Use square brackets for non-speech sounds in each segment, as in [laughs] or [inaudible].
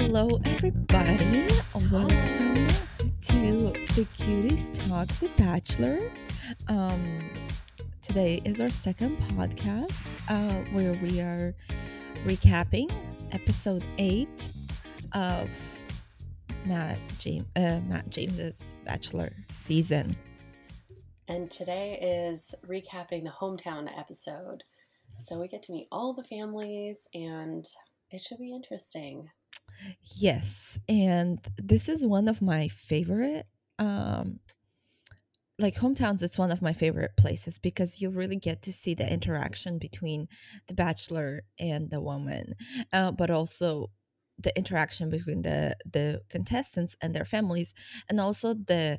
Hello, everybody. Welcome to the Cuties Talk, The Bachelor. Um, today is our second podcast uh, where we are recapping episode eight of Matt James uh, Matt James's Bachelor season. And today is recapping the hometown episode. So we get to meet all the families and it should be interesting. Yes, and this is one of my favorite um like hometowns it's one of my favorite places because you really get to see the interaction between the bachelor and the woman uh, but also the interaction between the the contestants and their families and also the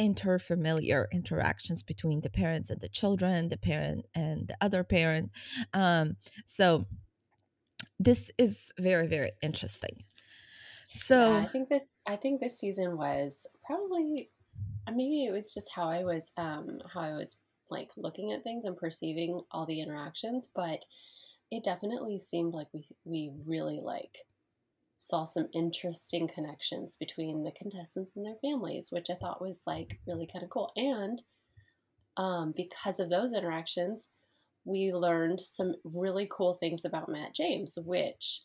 interfamiliar interactions between the parents and the children the parent and the other parent um so this is very very interesting so yeah, I think this I think this season was probably uh, maybe it was just how I was um how I was like looking at things and perceiving all the interactions, but it definitely seemed like we we really like saw some interesting connections between the contestants and their families, which I thought was like really kind of cool. And um, because of those interactions, we learned some really cool things about Matt James, which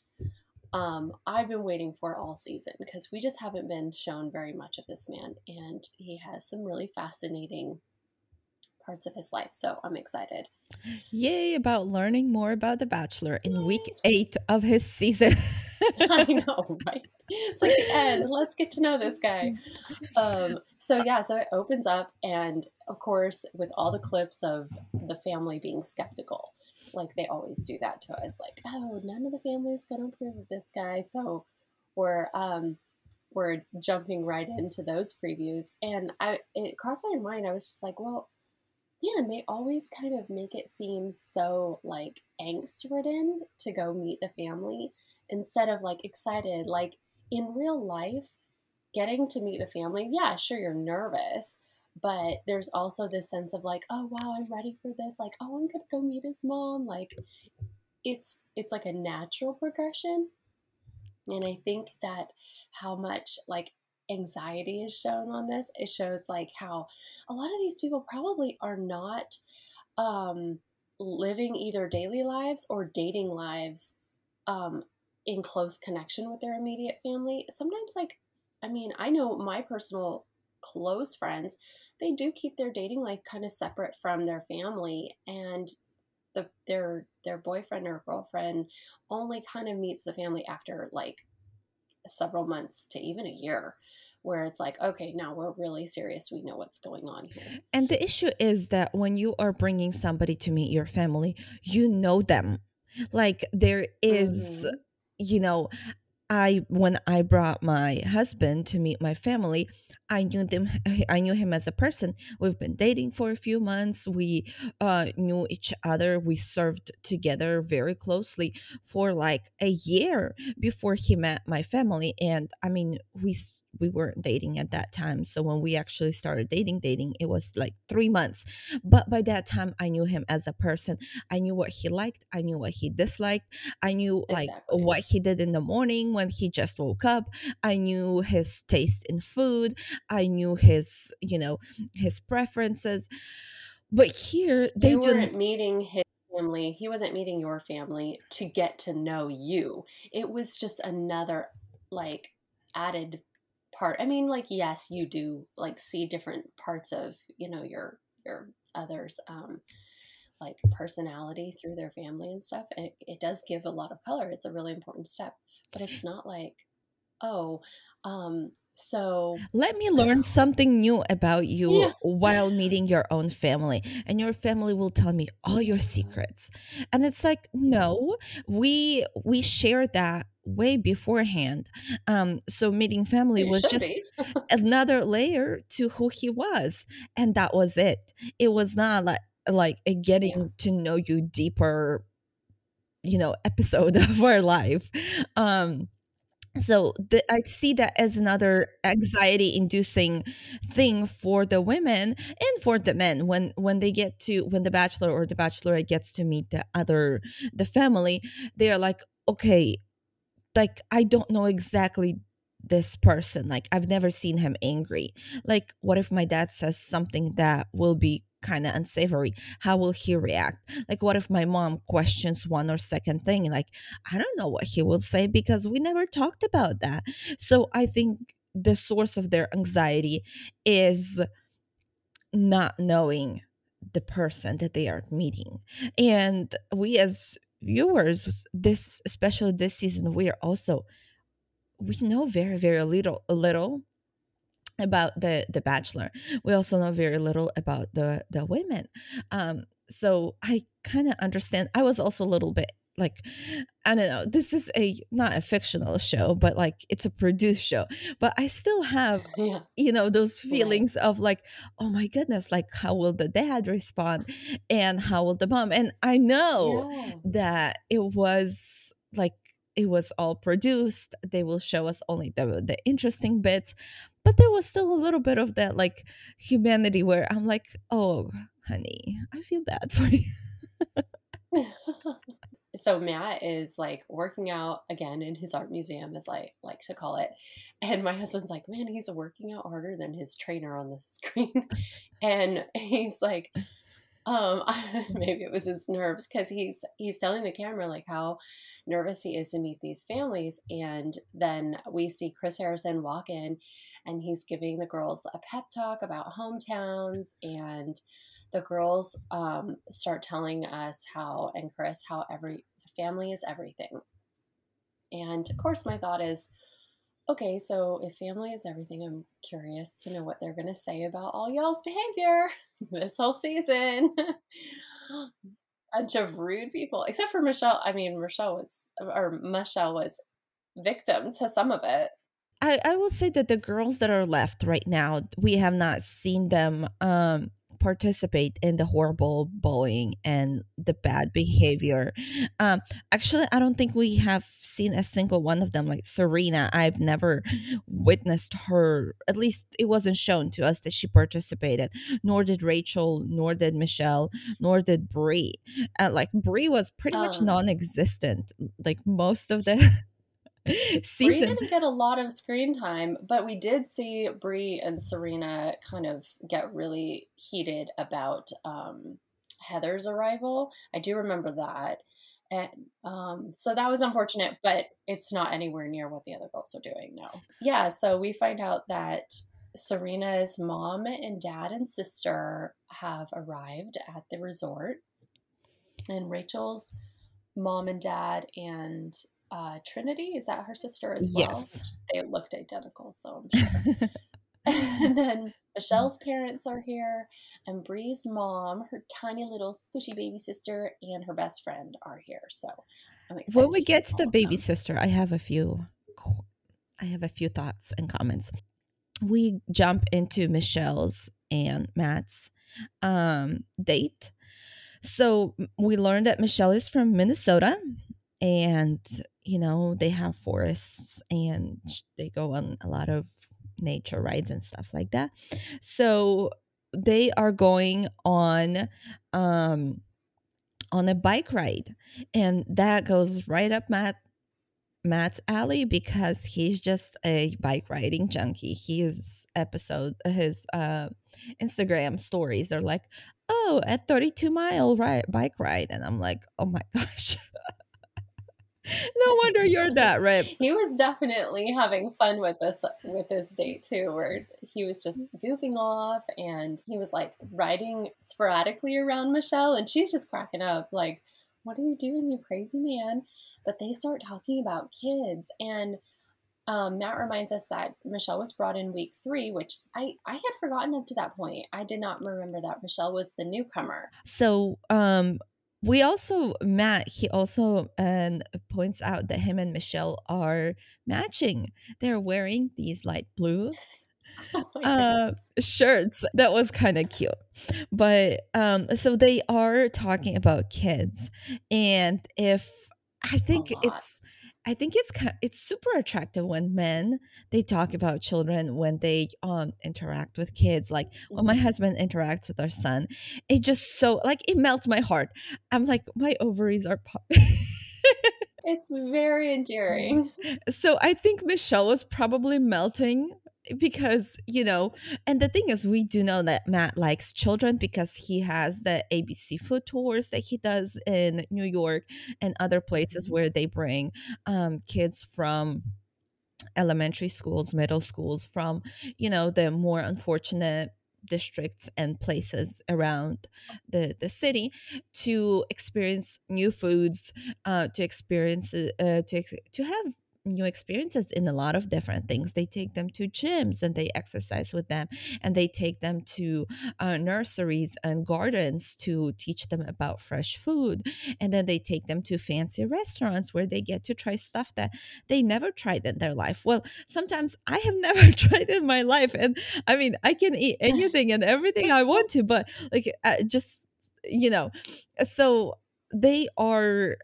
um, I've been waiting for all season because we just haven't been shown very much of this man, and he has some really fascinating parts of his life. So I'm excited. Yay about learning more about The Bachelor in week eight of his season. [laughs] I [laughs] know, right? It's like the end. Let's get to know this guy. Um, so yeah, so it opens up, and of course, with all the clips of the family being skeptical like they always do that to us like oh none of the family's to approve of this guy. So we're um we're jumping right into those previews and i it crossed my mind i was just like well man they always kind of make it seem so like angst ridden to go meet the family instead of like excited. Like in real life getting to meet the family yeah sure you're nervous but there's also this sense of like oh wow i'm ready for this like oh i'm gonna go meet his mom like it's it's like a natural progression and i think that how much like anxiety is shown on this it shows like how a lot of these people probably are not um living either daily lives or dating lives um in close connection with their immediate family. Sometimes like i mean i know my personal close friends, they do keep their dating life kind of separate from their family and the their their boyfriend or girlfriend only kind of meets the family after like several months to even a year where it's like okay now we're really serious we know what's going on here and the issue is that when you are bringing somebody to meet your family you know them like there is, mm-hmm. you know I when I brought my husband to meet my family, I knew them. [laughs] I knew him as a person. We've been dating for a few months. We uh, knew each other. We served together very closely for like a year before he met my family. And I mean, we we weren't dating at that time. So when we actually started dating, dating, it was like three months. But by that time, I knew him as a person. I knew what he liked. I knew what he disliked. I knew like exactly. what he did in the morning when he just woke up. I knew his taste in food. I knew his, you know, his preferences. But here they you weren't meeting his family. He wasn't meeting your family to get to know you. It was just another like added part i mean like yes you do like see different parts of you know your your others um like personality through their family and stuff and it, it does give a lot of color it's a really important step but it's not like oh um so let me learn something new about you yeah. while meeting your own family and your family will tell me all your secrets and it's like no we we share that way beforehand. Um, so meeting family was just [laughs] another layer to who he was, and that was it. It was not like like a getting yeah. to know you deeper, you know, episode [laughs] of our life. Um, so the, i see that as another anxiety inducing thing for the women and for the men when when they get to when the bachelor or the bachelorette gets to meet the other the family they are like okay like I don't know exactly this person. Like I've never seen him angry. Like what if my dad says something that will be kind of unsavory? How will he react? Like what if my mom questions one or second thing? Like I don't know what he will say because we never talked about that. So I think the source of their anxiety is not knowing the person that they are meeting. And we as viewers, this especially this season, we are also we know very very little a little about the the bachelor. We also know very little about the the women. Um so i kind of understand i was also a little bit like i don't know this is a not a fictional show but like it's a produced show but i still have [laughs] yeah. you know those Right. feelings of like oh my goodness like how will the dad respond and how will the mom and i know Yeah. that it was like it was all produced they will show us only the the interesting bits but there was still a little bit of that like humanity where i'm like oh honey i feel bad for you [laughs] [laughs] so Matt is like working out again in his art museum, as I like to call it. And my husband's like, man, he's working out harder than his trainer on the [laughs] screen. and he's like, um, [laughs] maybe it was his nerves because he's he's telling the camera like how nervous he is to meet these families. And then we see Chris Harrison walk in, and he's giving the girls a pep talk about hometowns and the girls um, start telling us how and chris how every family is everything. And of course my thought is okay so if family is everything i'm curious to know what they're going to say about all y'all's behavior [laughs] this whole season. [gasps] Bunch of rude people except for michelle i mean michelle was or michelle was victim to some of it. I, I will say that the girls that are left right now we have not seen them um participate in the horrible bullying and the bad behavior. Um, actually, I don't think we have seen a single one of them. Like Serena, I've never witnessed her. At least it wasn't shown to us that she participated. Nor did Rachel, nor did Michelle, nor did Bri. Uh, like Bri was pretty much Um, non-existent. Like most of the [laughs] Season. didn't get a lot of screen time, but we did see Bri and Serena kind of get really heated about um, Heather's arrival. I do remember that. And um, so that was unfortunate, but it's not anywhere near what the other girls are doing now. Yeah, so we find out that Serena's mom and dad and sister have arrived at the resort, and Rachel's mom and dad and uh, Trinity is that her sister as well? Yes. They looked identical, so I'm sure. [laughs] [laughs] and then Michelle's parents are here, and Bri's mom, her tiny little squishy baby sister, and her best friend are here. So I'm excited. when we to get to the baby sister i have a few i have a few thoughts and comments we jump into michelle's and matt's um date so we learned that michelle is from minnesota and you know they have forests and they go on a lot of nature rides and stuff like that. So they are going on um on a bike ride and that goes right up matt matt's alley because he's just a bike riding junkie. His episode his uh instagram stories are like oh at 32 mile ride bike ride and i'm like oh my [laughs] gosh [laughs] no wonder you're that rip He was definitely having fun with this with this date too, where he was just goofing off and he was like riding sporadically around Michelle and she's just cracking up, like, What are you doing, you crazy man? But they start talking about kids and um, Matt reminds us that Michelle was brought in week three, which I, I had forgotten up to that point. I did not remember that Michelle was the newcomer. so um we also matt he also um, points out that him and michelle are matching. They're wearing these light blue [laughs] Oh uh shirts. That was kind of cute. But um so they are talking about kids. And if i think it's i think it's it's super attractive when men they talk about children when they um interact with kids like when my Mhm. husband interacts with our son it just so like it melts my heart i'm like my ovaries are popping [laughs] it's very endearing. So I think Michelle was probably melting because you know and the thing is we do know that matt likes children because he has the abc food tours that he does in new york and other places Mm-hmm. where they bring um, kids from elementary schools middle schools from you know the more unfortunate districts and places around the the city to experience new foods uh to experience uh, to to have new experiences in a lot of different things. They take them to gyms and they exercise with them and they take them to uh, nurseries and gardens to teach them about fresh food and then they take them to fancy restaurants where they get to try stuff that they never tried in their life. Well sometimes i have [laughs] never tried in my life and i mean i can eat [laughs] anything and everything i want to but like uh, just you know so they are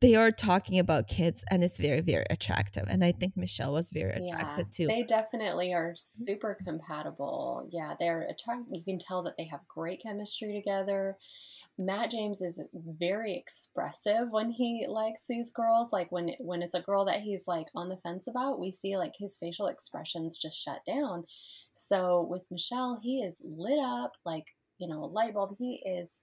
they are talking about kids and it's very very attractive and i think michelle was very Yeah, attracted too they definitely are super mm-hmm. compatible. Yeah, they're attract. You can tell that they have great chemistry together. Matt James is very expressive when he likes these girls. Like when when it's a girl that he's like on the fence about, we see like his facial expressions just shut down. So with Michelle, he is lit up like you know a light bulb. He is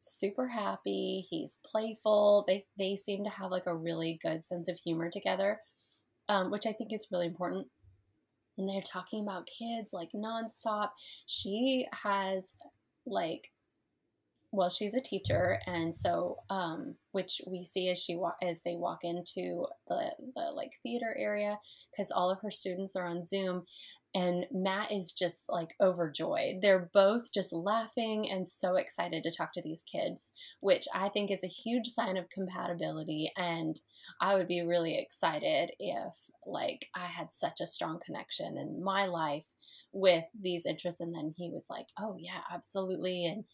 super happy. He's playful. They they seem to have like a really good sense of humor together, um, which I think is really important. And they're talking about kids like nonstop. She has like well she's a teacher and so um which we see as she wa- as they walk into the the like theater area because all of her students are on zoom and matt is just like overjoyed. They're both just laughing and so excited to talk to these kids which i think is a huge sign of compatibility and i would be really excited if like i had such a strong connection in my life with these interests and then he was like oh yeah absolutely and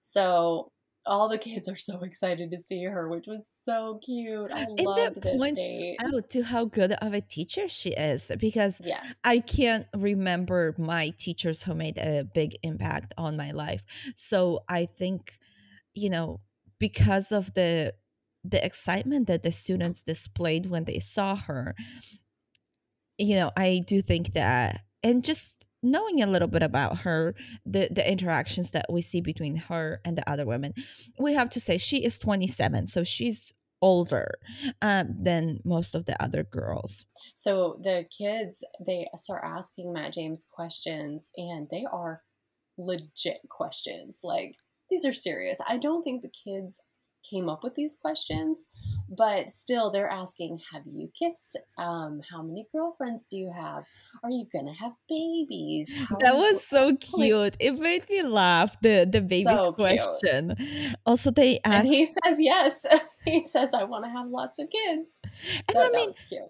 so all the kids are so excited to see her, which was so cute. I and loved this points date. out to how good of a teacher she is because Yes. I can't remember my teachers who made a big impact on my life. So I think, you know, because of the the excitement that the students displayed when they saw her, you know, I do think that and just knowing a little bit about her, the the interactions that we see between her and the other women, we have to say she is 27, so she's older um, than most of the other girls. So the kids, they start asking Matt James questions, and they are legit questions. Like, these are serious. I don't think the kids came up with these questions, but still they're asking, Have you kissed? Um, how many girlfriends do you have? Are you gonna have babies? How That was so [laughs] cute. It made me laugh. The the baby's so cute? question. Also, they asked, And he says yes. [laughs] he says, I want to have lots of kids. and So I that mean, was cute.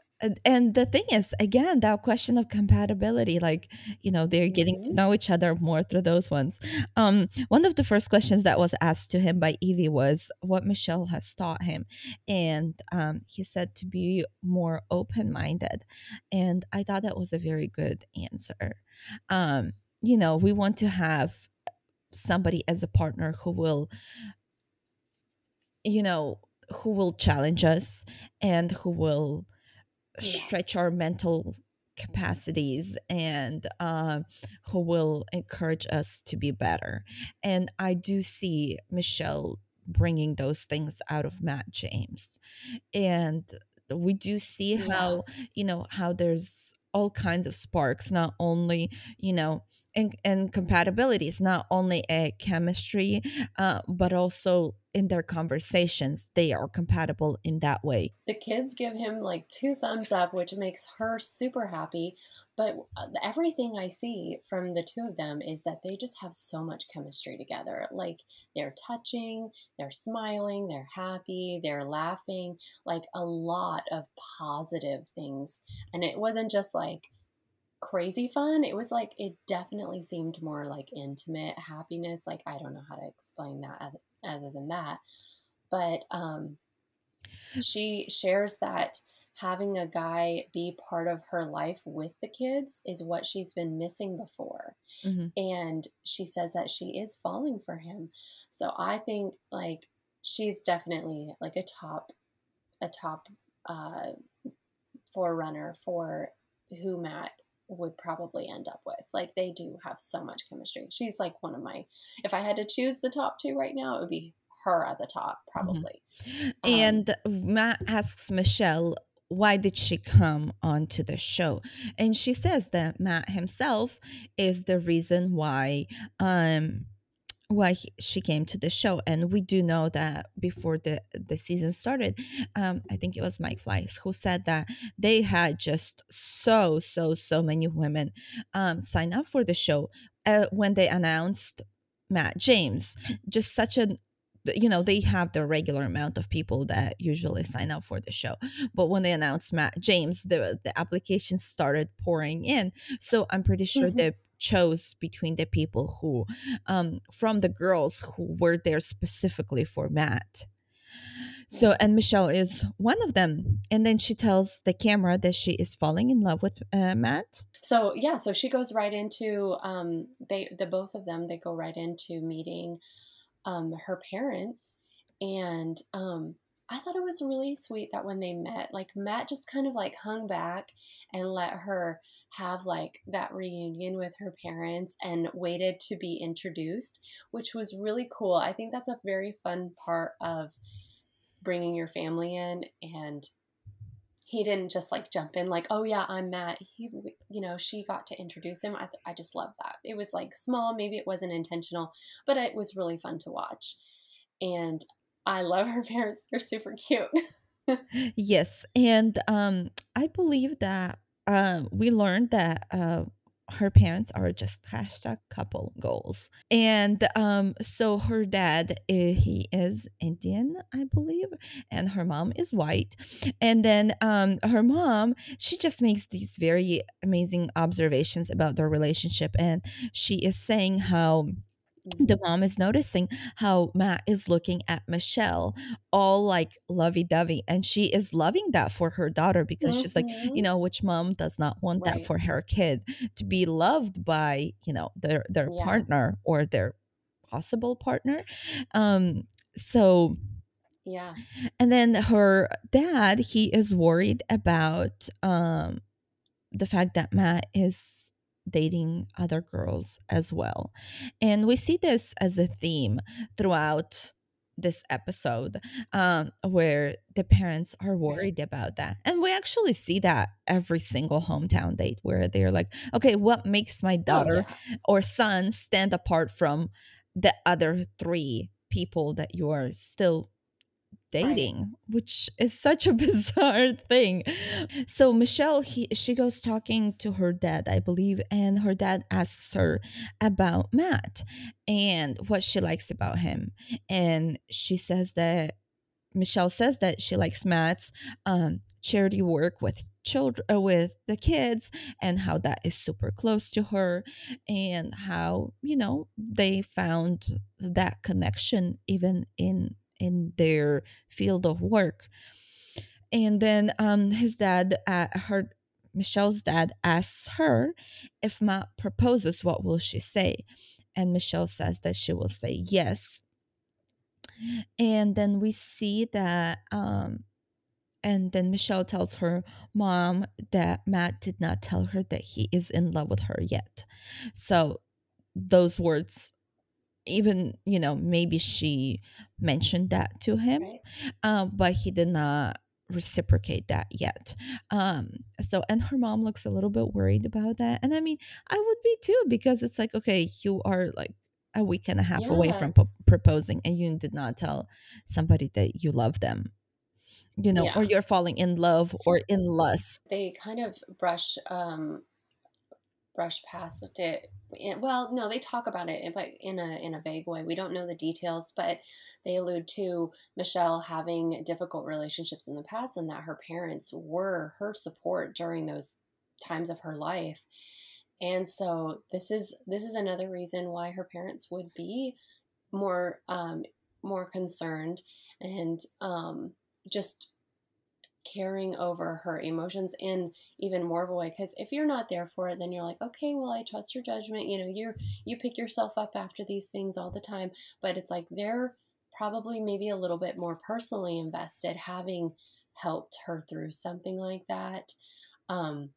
And, the thing is, again, that question of compatibility, like you know, they're getting to hmm know each other more through those ones. Um, one of the first questions that was asked to him by Evie was what Michelle has taught him, and um, he said to be more open minded, and I thought that was a very good answer. Um, you know, we want to have somebody as a partner who will you know who will challenge us and who will. Stretch our mental capacities and um, who will encourage us to be better. And i do see michelle bringing those things out of matt james. And we do see Yeah. how you know how there's all kinds of sparks not only you know and and compatibilities not only a chemistry uh, but also in their conversations they are compatible in that way The kids give him like two thumbs up, which makes her super happy. But uh, everything I see from the two of them is that they just have so much chemistry together. Like they're touching, they're smiling, they're happy, they're laughing, like a lot of positive things. And it wasn't just like crazy fun. It was like, it definitely seemed more like intimate happiness. Like, I don't know how to explain that other, other than that. But, um, she shares that having a guy be part of her life with the kids is what she's been missing before. Mhm. And she says that she is falling for him. So I think like she's definitely like a top a top uh, forerunner for who Matt would probably end up with. Like they do have so much chemistry. She's like one of my if I had to choose the top two right now, it would be her at the top mm-hmm. probably. Mm-hmm. And um, Matt asks Michelle why did she come onto the show and she says that matt himself is the reason why um why he, she came to the show and we do know that before the the season started um i think it was Mike Fleiss who said that they had just so so so many women um sign up for the show uh, when they announced matt james. Just such a you know they have the regular amount of people that usually sign up for the show. But when they announced matt james the the applications started pouring in. So i'm pretty sure mm-hmm. they chose between the people who um from the girls who were there specifically for matt. So and michelle is one of them. And then she tells the camera that she is falling in love with uh, matt. So yeah so she goes right into um they the both of them they go right into meeting um, her parents. And um, I thought it was really sweet that when they met, like Matt just kind of like hung back and let her have like that reunion with her parents and waited to be introduced, which was really cool. I think that's a very fun part of bringing your family in and he didn't just like jump in like oh yeah i'm matt. He you know she got to introduce him. I, I just love that. It was like small maybe it wasn't intentional but it was really fun to watch. And i love her [laughs] parents they're super cute. [laughs] Yes and um i believe that uh, we learned that uh, her parents are just hashtag couple goals. And um so her dad eh, he is indian i believe and her mom is white. And then um her mom she just makes these very amazing observations about their relationship and she is saying how the mom is noticing how Matt is looking at Michelle all like lovey dovey. And she is loving that for her daughter because mm-hmm. she's like, you mm-hmm. know, which mom does not want right. that for her kid to be loved by, you know, their their yeah. partner or their possible partner. Um, so yeah. And then her dad, he is worried about um the fact that Matt is dating other girls as well. And we see this as a theme throughout this episode um, where the parents are worried about that. And we actually see that every single hometown date where they're like, okay, what makes my oh, daughter oh, yeah. or son stand apart from the other three people that you are still dating right. which is such a [laughs] bizarre thing so michelle he she goes talking to her dad i believe and her dad asks her about matt and what she likes about him and she says that michelle says that she likes matt's um, charity work with children uh, with the kids and how that is super close to her and how you know they found that connection even in in their field of work. And then um, his dad, uh, her Michelle's dad asks her if Matt proposes, what will she say? And Michelle says that she will say yes. And then we see that, um, and then Michelle tells her mom that Matt did not tell her that he is in love with her yet. So those words even you know maybe she mentioned that to him right. um, but he did not reciprocate that yet um so and her mom looks a little bit worried about that and i mean i would be too because it's like okay you are like a week and a half yeah. away from p- proposing and you did not tell somebody that you love them you know yeah. or you're falling in love or in lust they kind of brush um brush past it. Well, no, they talk about it, but in a in a vague way. We don't know the details, but they allude to Michelle having difficult relationships in the past, and that her parents were her support during those times of her life. And so this is this is another reason why her parents would be more um, more concerned and um, just carrying over her emotions in even more of a way because if you're not there for it then you're like okay well i trust your judgment you know you're you pick yourself up after these things all the time but it's like they're probably maybe a little bit more personally invested having helped her through something like that. Um,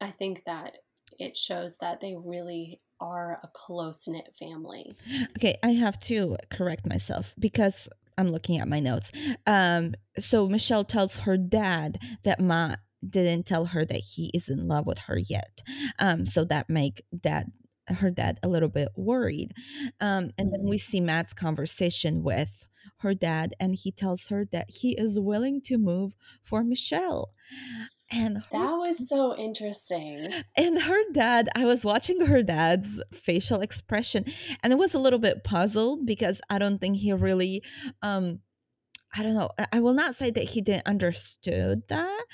I think that it shows that they really are a close knit family. Okay, I have to correct myself because I'm looking at my notes. Um, so Michelle tells her dad that Matt didn't tell her that he is in love with her yet. Um, so that make dad her dad a little bit worried. Um, and then we see Matt's conversation with her dad, and he tells her that he is willing to move for Michelle. And her, That was so interesting. and her dad, I was watching her dad's facial expression, and it was a little bit puzzled because I don't think he really um I don't know. I- I will not say that he didn't understood that,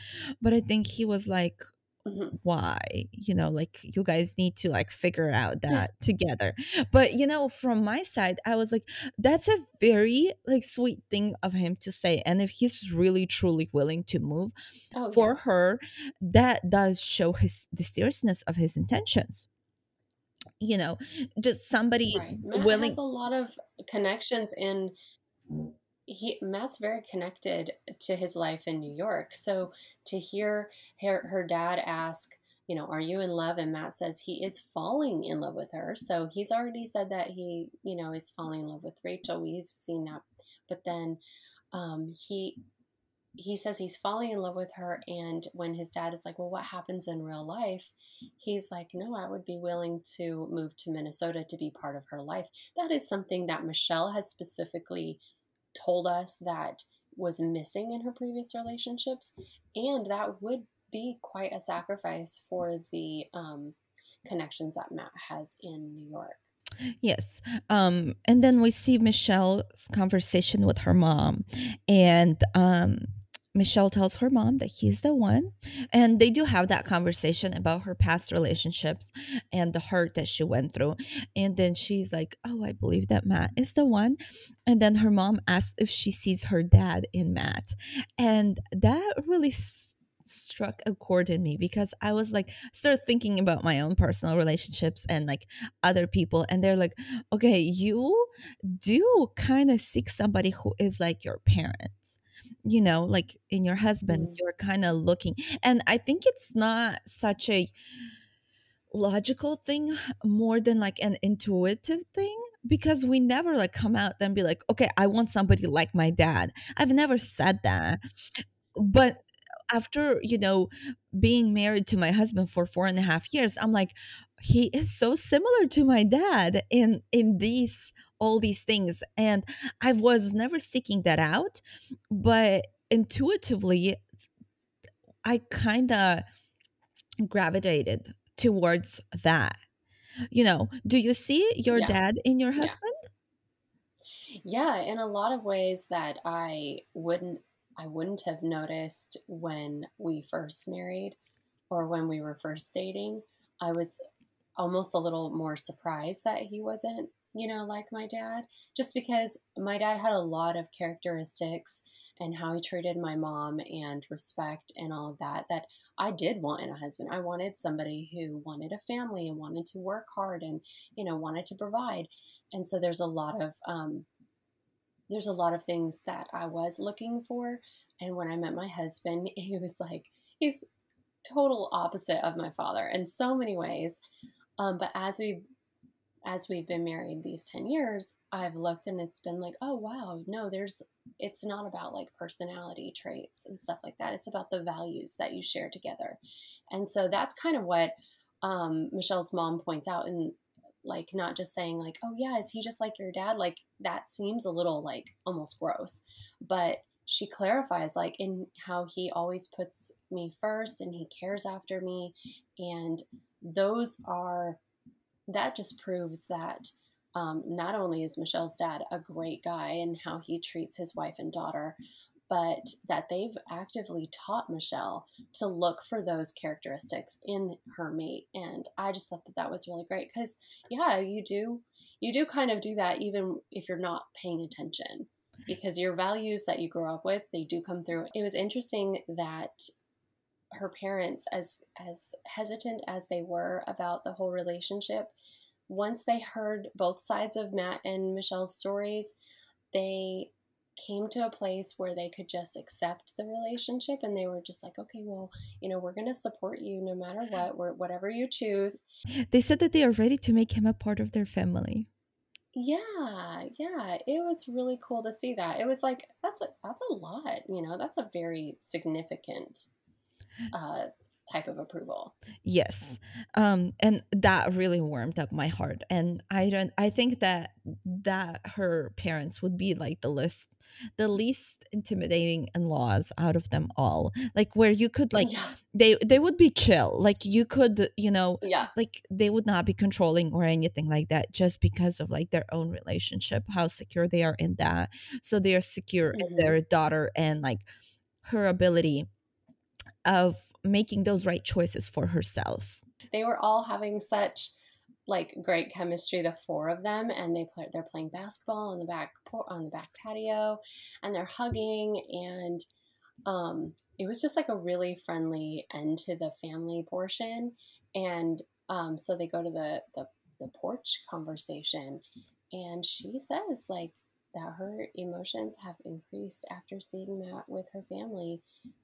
but I think he was like, Mhm. why? You know, like you guys need to like figure out that together. But you know, from my side, I was like, that's a very like sweet thing of him to say. And if he's really truly willing to move Oh, for yeah. her, that does show his the seriousness of his intentions. You know, just somebody Right. Willing a lot of connections in he Matt's very connected to his life in New York. So to hear her, her dad ask, you know, are you in love? And Matt says he is falling in love with her. So he's already said that he, you know, is falling in love with Rachel. We've seen that. But then um, he he says he's falling in love with her and when his dad is like well what happens in real life he's like no i would be willing to move to minnesota to be part of her life that is something that michelle has specifically told us that was missing in her previous relationships and that would be quite a sacrifice for the um, connections that matt has in new york Yes. Um, and then we see Michelle's conversation with her mom. And um, Michelle tells her mom that he's the one. And they do have that conversation about her past relationships and the hurt that she went through. And then she's like, Oh, I believe that Matt is the one. And then her mom asks if she sees her dad in Matt. And that really s- struck a chord in me because I was like, started thinking about my own personal relationships and like other people. And they're like, okay, you do kind of seek somebody who is like your parents. You know, like in your husband, Mm. you're kind of looking. And I think it's not such a logical thing more than like an intuitive thing because we never like come out and be like, okay, I want somebody like my dad. I've never said that. But after, you know, being married to my husband for four and a half years, I'm like, he is so similar to my dad in in these all these things. And I was never seeking that out, but intuitively I kind of gravitated towards that. You know, do you see your yeah dad in your yeah husband? Yeah, in a lot of ways that I wouldn't I wouldn't have noticed when we first married or when we were first dating. I was almost a little more surprised that he wasn't, you know, like my dad, just because my dad had a lot of characteristics and how he treated my mom and respect and all of that that I did want in a husband. I wanted somebody who wanted a family and wanted to work hard and, you know, wanted to provide. And so there's a lot of um, there's a lot of things that I was looking for. And when I met my husband, [laughs] he was like, he's total opposite of my father in so many ways. Um, but as we as we've been married these 10 years, I've looked and it's been like, oh wow, no, there's it's not about like personality traits and stuff like that. It's about the values that you share together. And so that's kind of what um, Michelle's mom points out and like not just saying like, oh yeah, is he just like your dad? Like that seems a little like almost gross. But she clarifies like in how he always puts me first and he cares after me and those are that just proves that um, not only is Michelle's dad a great guy and how he treats his wife and daughter, but that they've actively taught Michelle to look for those characteristics in her mate. And I just thought that that was really great because, yeah, you do you do kind of do that even if you're not paying attention because your values that you grow up with they do come through. It was interesting that her parents as as hesitant as they were about the whole relationship once they heard both sides of Matt and Michelle's stories they came to a place where they could just accept the relationship and they were just like okay well you know we're going to support you no matter what we're, whatever you choose. They said that they are ready to make him a part of their family. Yeah yeah it was really cool to see that. It was like that's a that's a lot you know that's a very significant uh type of approval. Yes. Um and that really warmed up my heart and I don't I think that that her parents would be like the list the least intimidating in-laws out of them all like where you could like Yeah. they they would be chill like you could you know Yeah. like they would not be controlling or anything like that just because of like their own relationship how secure they are in that so they are secure in Mhm. their daughter and like her ability of making those right choices for herself. They were all having such like great chemistry the four of them and they play they're playing basketball on the back on the back patio and they're hugging and um it was just like a really friendly end to the family portion and um so they go to the the, the porch conversation and she says like that her emotions have increased after seeing Matt with her family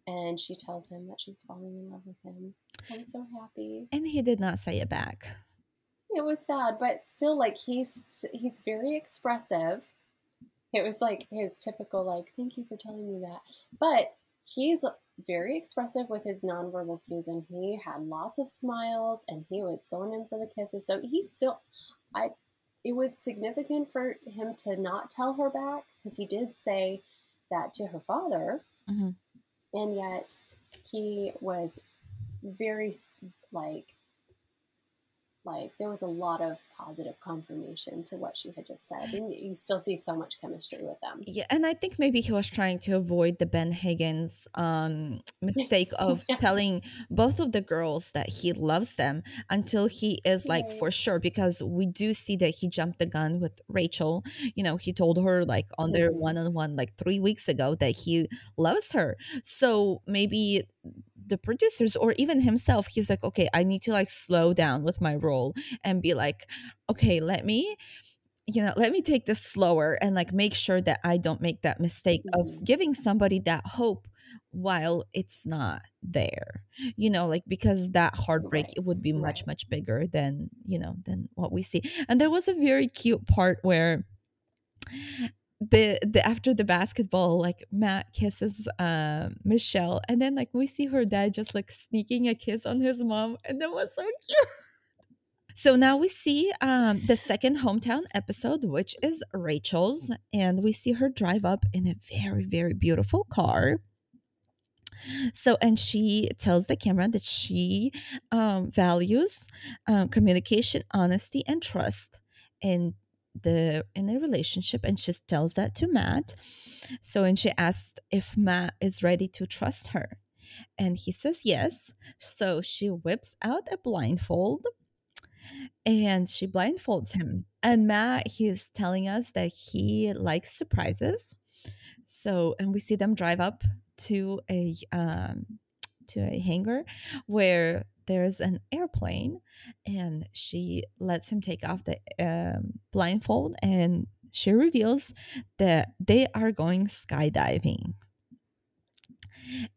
and she tells him that she's falling in love with him. I'm so happy. and he did not say it back It was sad, but still like he's he's very expressive. It was like his typical like thank you for telling me that. But he's very expressive with his nonverbal cues and he had lots of smiles and he was going in for the kisses. So he's still I it was significant for him to not tell her back because he did say that to her father Mhm. and yet he was very like like there was a lot of positive confirmation to what she had just said and you still see so much chemistry with them Yeah, and I think maybe he was trying to avoid the Ben Higgins um, [laughs] mistake of Yeah. telling both of the girls that he loves them until he is like Right. for sure because we do see that he jumped the gun with Rachel. You know, he told her like on their Mhm. one on one like three weeks ago that he loves her. So maybe the producers or even himself, he's like, okay, I need to like slow down with my role and be like, okay, let me you know let me take this slower and like make sure that i don't make that mistake of Mhm. giving somebody that hope while it's not there you know like because that heartbreak Right, it would be much right. much bigger than you know than what we see and there was a very cute part where the the after the basketball like matt kisses um michelle and then like we see her dad just like sneaking a kiss on his mom and that was so [laughs] cute so now we see um, the second hometown episode, which is Rachel's, and we see her drive up in a very, very beautiful car. So, and she tells the camera that she um, values um, communication, honesty, and trust in the in a relationship, and she tells that to Matt. So, and she asked if Matt is ready to trust her, and he says yes. So she whips out a blindfold and she blindfolds him. And Matt, he's telling us that he likes surprises. So, and we see them drive up to a um, to a hangar where there's an airplane, and she lets him take off the um, blindfold, and she reveals that they are going skydiving.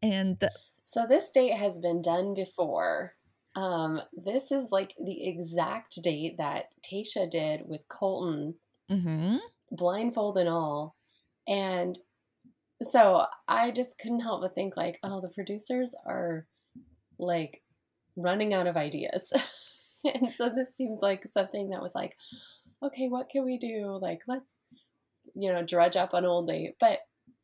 And the- so this date has been done before um this is like the exact date that Tayshia did with colton mm-hmm. blindfold and all and so i just couldn't help but think like oh the producers are like running out of ideas. [laughs] And so this seemed like something that was like okay what can we do? Like let's you know dredge up an old date but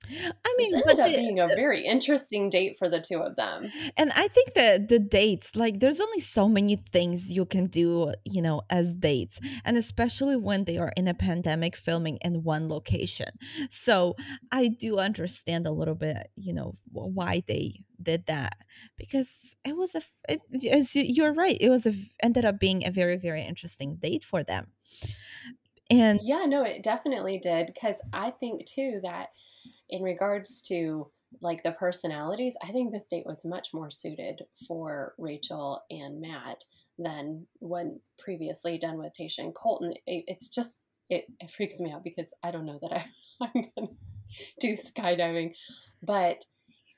I this mean, ended but up the- being a very interesting date for the two of them And I think that the dates, like, there's only so many things you can do, you know, as dates, and especially when they are in a pandemic filming in one location. So I do understand a little bit, you know, why they did that because it was a, it, you're right, it was a, ended up being a very, very interesting date for them. And Yeah, no, it definitely did. Because I think too that in regards to like the personalities, I think this date was much more suited for Rachel and Matt than when previously done with Tayshia and Colton. It, it's just it, it freaks me out because I don't know that I, [laughs] I'm gonna [laughs] do skydiving. But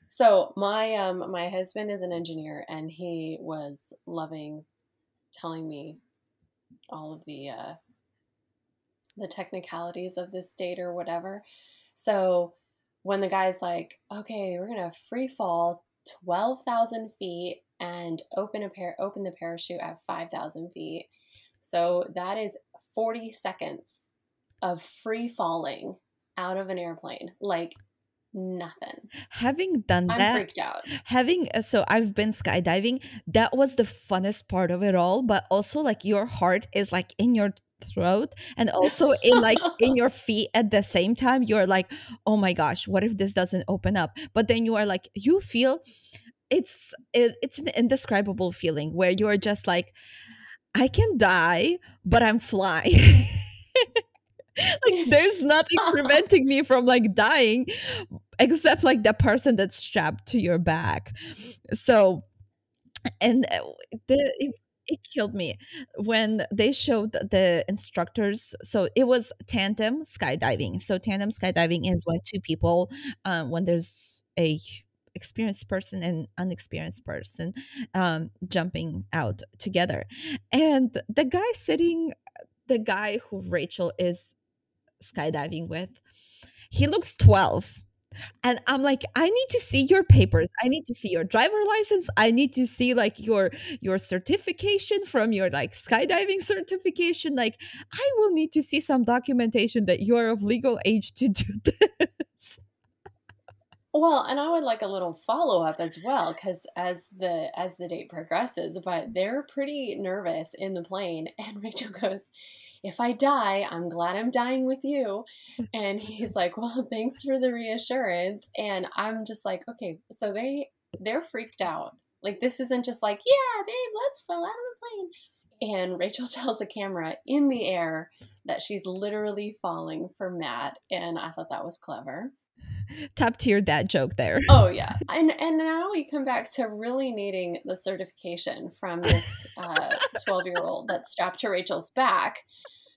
so my um my husband is an engineer and he was loving telling me all of the uh the technicalities of this date or whatever. So when the guy's like, "Okay, we're to free fall 12,000 feet and open a pair open the parachute at 5,000 feet." So that is 40 seconds of free falling out of an airplane. Like nothing. Having done I'm that, freaked out. having uh, so I've been skydiving. That was the funnest part of it all. But also, like your heart is like in your throat and also in like in your feet at the same time. You're like, oh my gosh, what if this doesn't open up? But then you are like, you feel it's it, it's an indescribable feeling where you're just like, I can die, but I'm flying. [laughs] like there's nothing [laughs] preventing me from like dying except like the person that's strapped to your back so and uh, the it, killed me when they showed the instructors so it was tandem skydiving so tandem skydiving is when two people um, when there's a experienced person and unexperienced person um, jumping out together and the guy sitting the guy who rachel is skydiving with, he looks 12. And I'm like, I need to see your papers. I need to see your driver license. I need to see like your your certification from your like skydiving certification. Like, I will need to see some documentation that you're of legal age to do [laughs] this. Well, and I would like a little follow up as well because as the as the date progresses, but they're pretty nervous in the plane, [laughs] and Rachel goes, if I die, I'm glad I'm dying with you. And he's like, well, [laughs] thanks for the reassurance. And I'm just like, okay, so they they're freaked out. Like this isn't just like, yeah, babe, let's fall out of the plane. And Rachel [laughs] tells the camera in the air that she's literally falling for Matt, and I thought that was clever. [laughs] Top tiered that joke there. [laughs] Oh yeah, [laughs] and and now we come back to really needing the certification from this twelve uh, year old that's strapped to Rachel's back,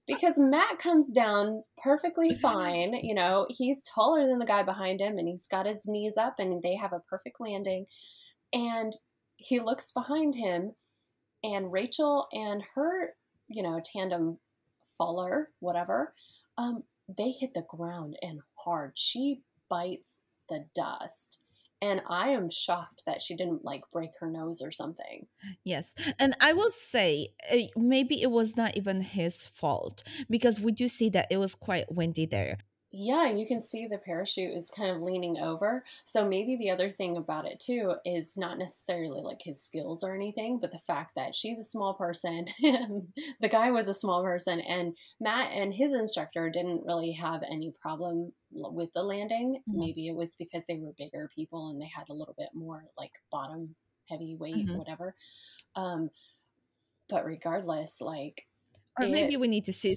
because Matt comes down perfectly fine. You know, he's taller than the guy behind him, and he's got his knees up, and they have a perfect landing, and he looks behind him, and Rachel and her, you know, tandem faller, whatever, um, they hit the ground and hard. She bites the dust. And I am shocked that she didn't like break her nose or something. Yes. And I will say, uh, maybe it was not even his fault because we do see that it was quite windy there. Yeah, you can see the parachute is kind of leaning over. So maybe the other thing about it too is not necessarily like his skills or anything, but the fact that she's a small person [laughs] the guy was a small person and Matt and his instructor didn't really have any problem with the landing. Mm-hmm. Maybe it was because they were bigger people and they had a little bit more like bottom heavy weight, mm-hmm. whatever. Um, but regardless, like or maybe we need to see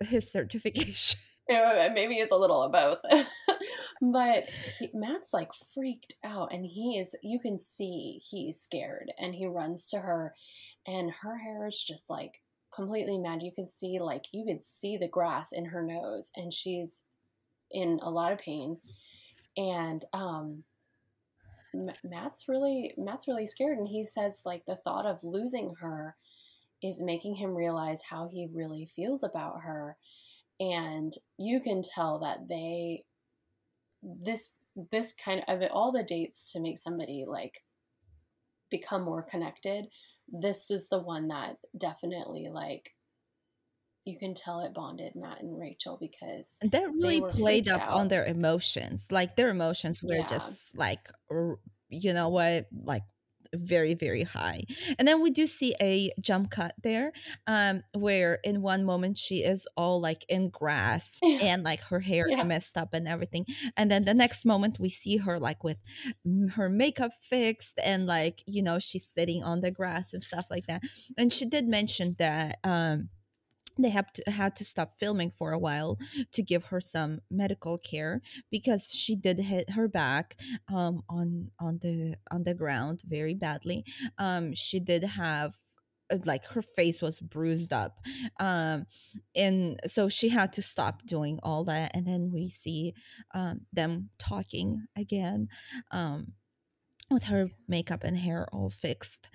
his certification. [laughs] maybe it's a little of both. [laughs] but he, Matt's like freaked out and he is, you can see he's scared and he runs to her and her hair is just like completely mad. You can see, like, you can see the grass in her nose and she's in a lot of pain. And, um, Matt's really Matt's really scared and he says like the thought of losing her is making him realize how he really feels about her and you can tell that they this this kind of all the dates to make somebody like become more connected this is the one that definitely like you can tell it bonded Matt and Rachel because and that really played up out. on their emotions. Like their emotions were yeah. just like you know what, like very very high. And then we do see a jump cut there um where in one moment she is all like in grass [laughs] and like her hair yeah. messed up and everything. And then the next moment we see her like with her makeup fixed and like you know she's sitting on the grass and stuff like that. And she did mention that um they have to had to stop filming for a while to give her some medical care because she did hit her back um, on on the on the ground very badly. Um, she did have uh, like her face was bruised up um and so she had to stop doing all that and then we see um them talking again um with her makeup and hair all fixed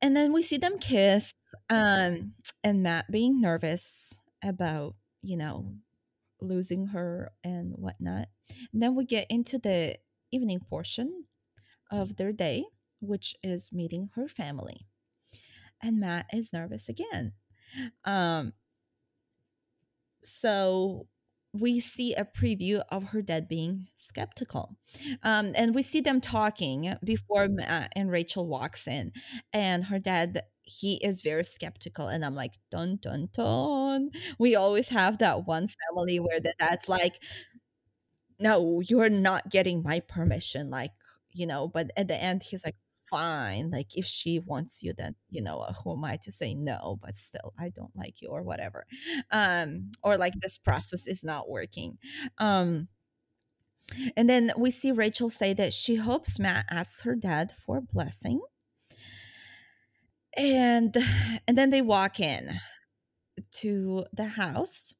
and then we see them kiss um and matt being nervous about you know losing her and whatnot and then we get into the evening portion of their day which is meeting her family and Matt is nervous again. Um, so we see a preview of her dad being skeptical. Um, and we see them talking before Matt and Rachel walks in. And her dad, he is very skeptical. And I'm like, dun, dun, dun. We always have that one family where the dad's like, no, you're not getting my permission. Like, you know, but at the end, he's like, fine. Like if she wants you, then you know uh, who am I to say no? But still, I don't like you or whatever. Um, or like this process is not working. Um, and then we see Rachel say that she hopes Matt asks her dad for a blessing. And and then they walk in to the house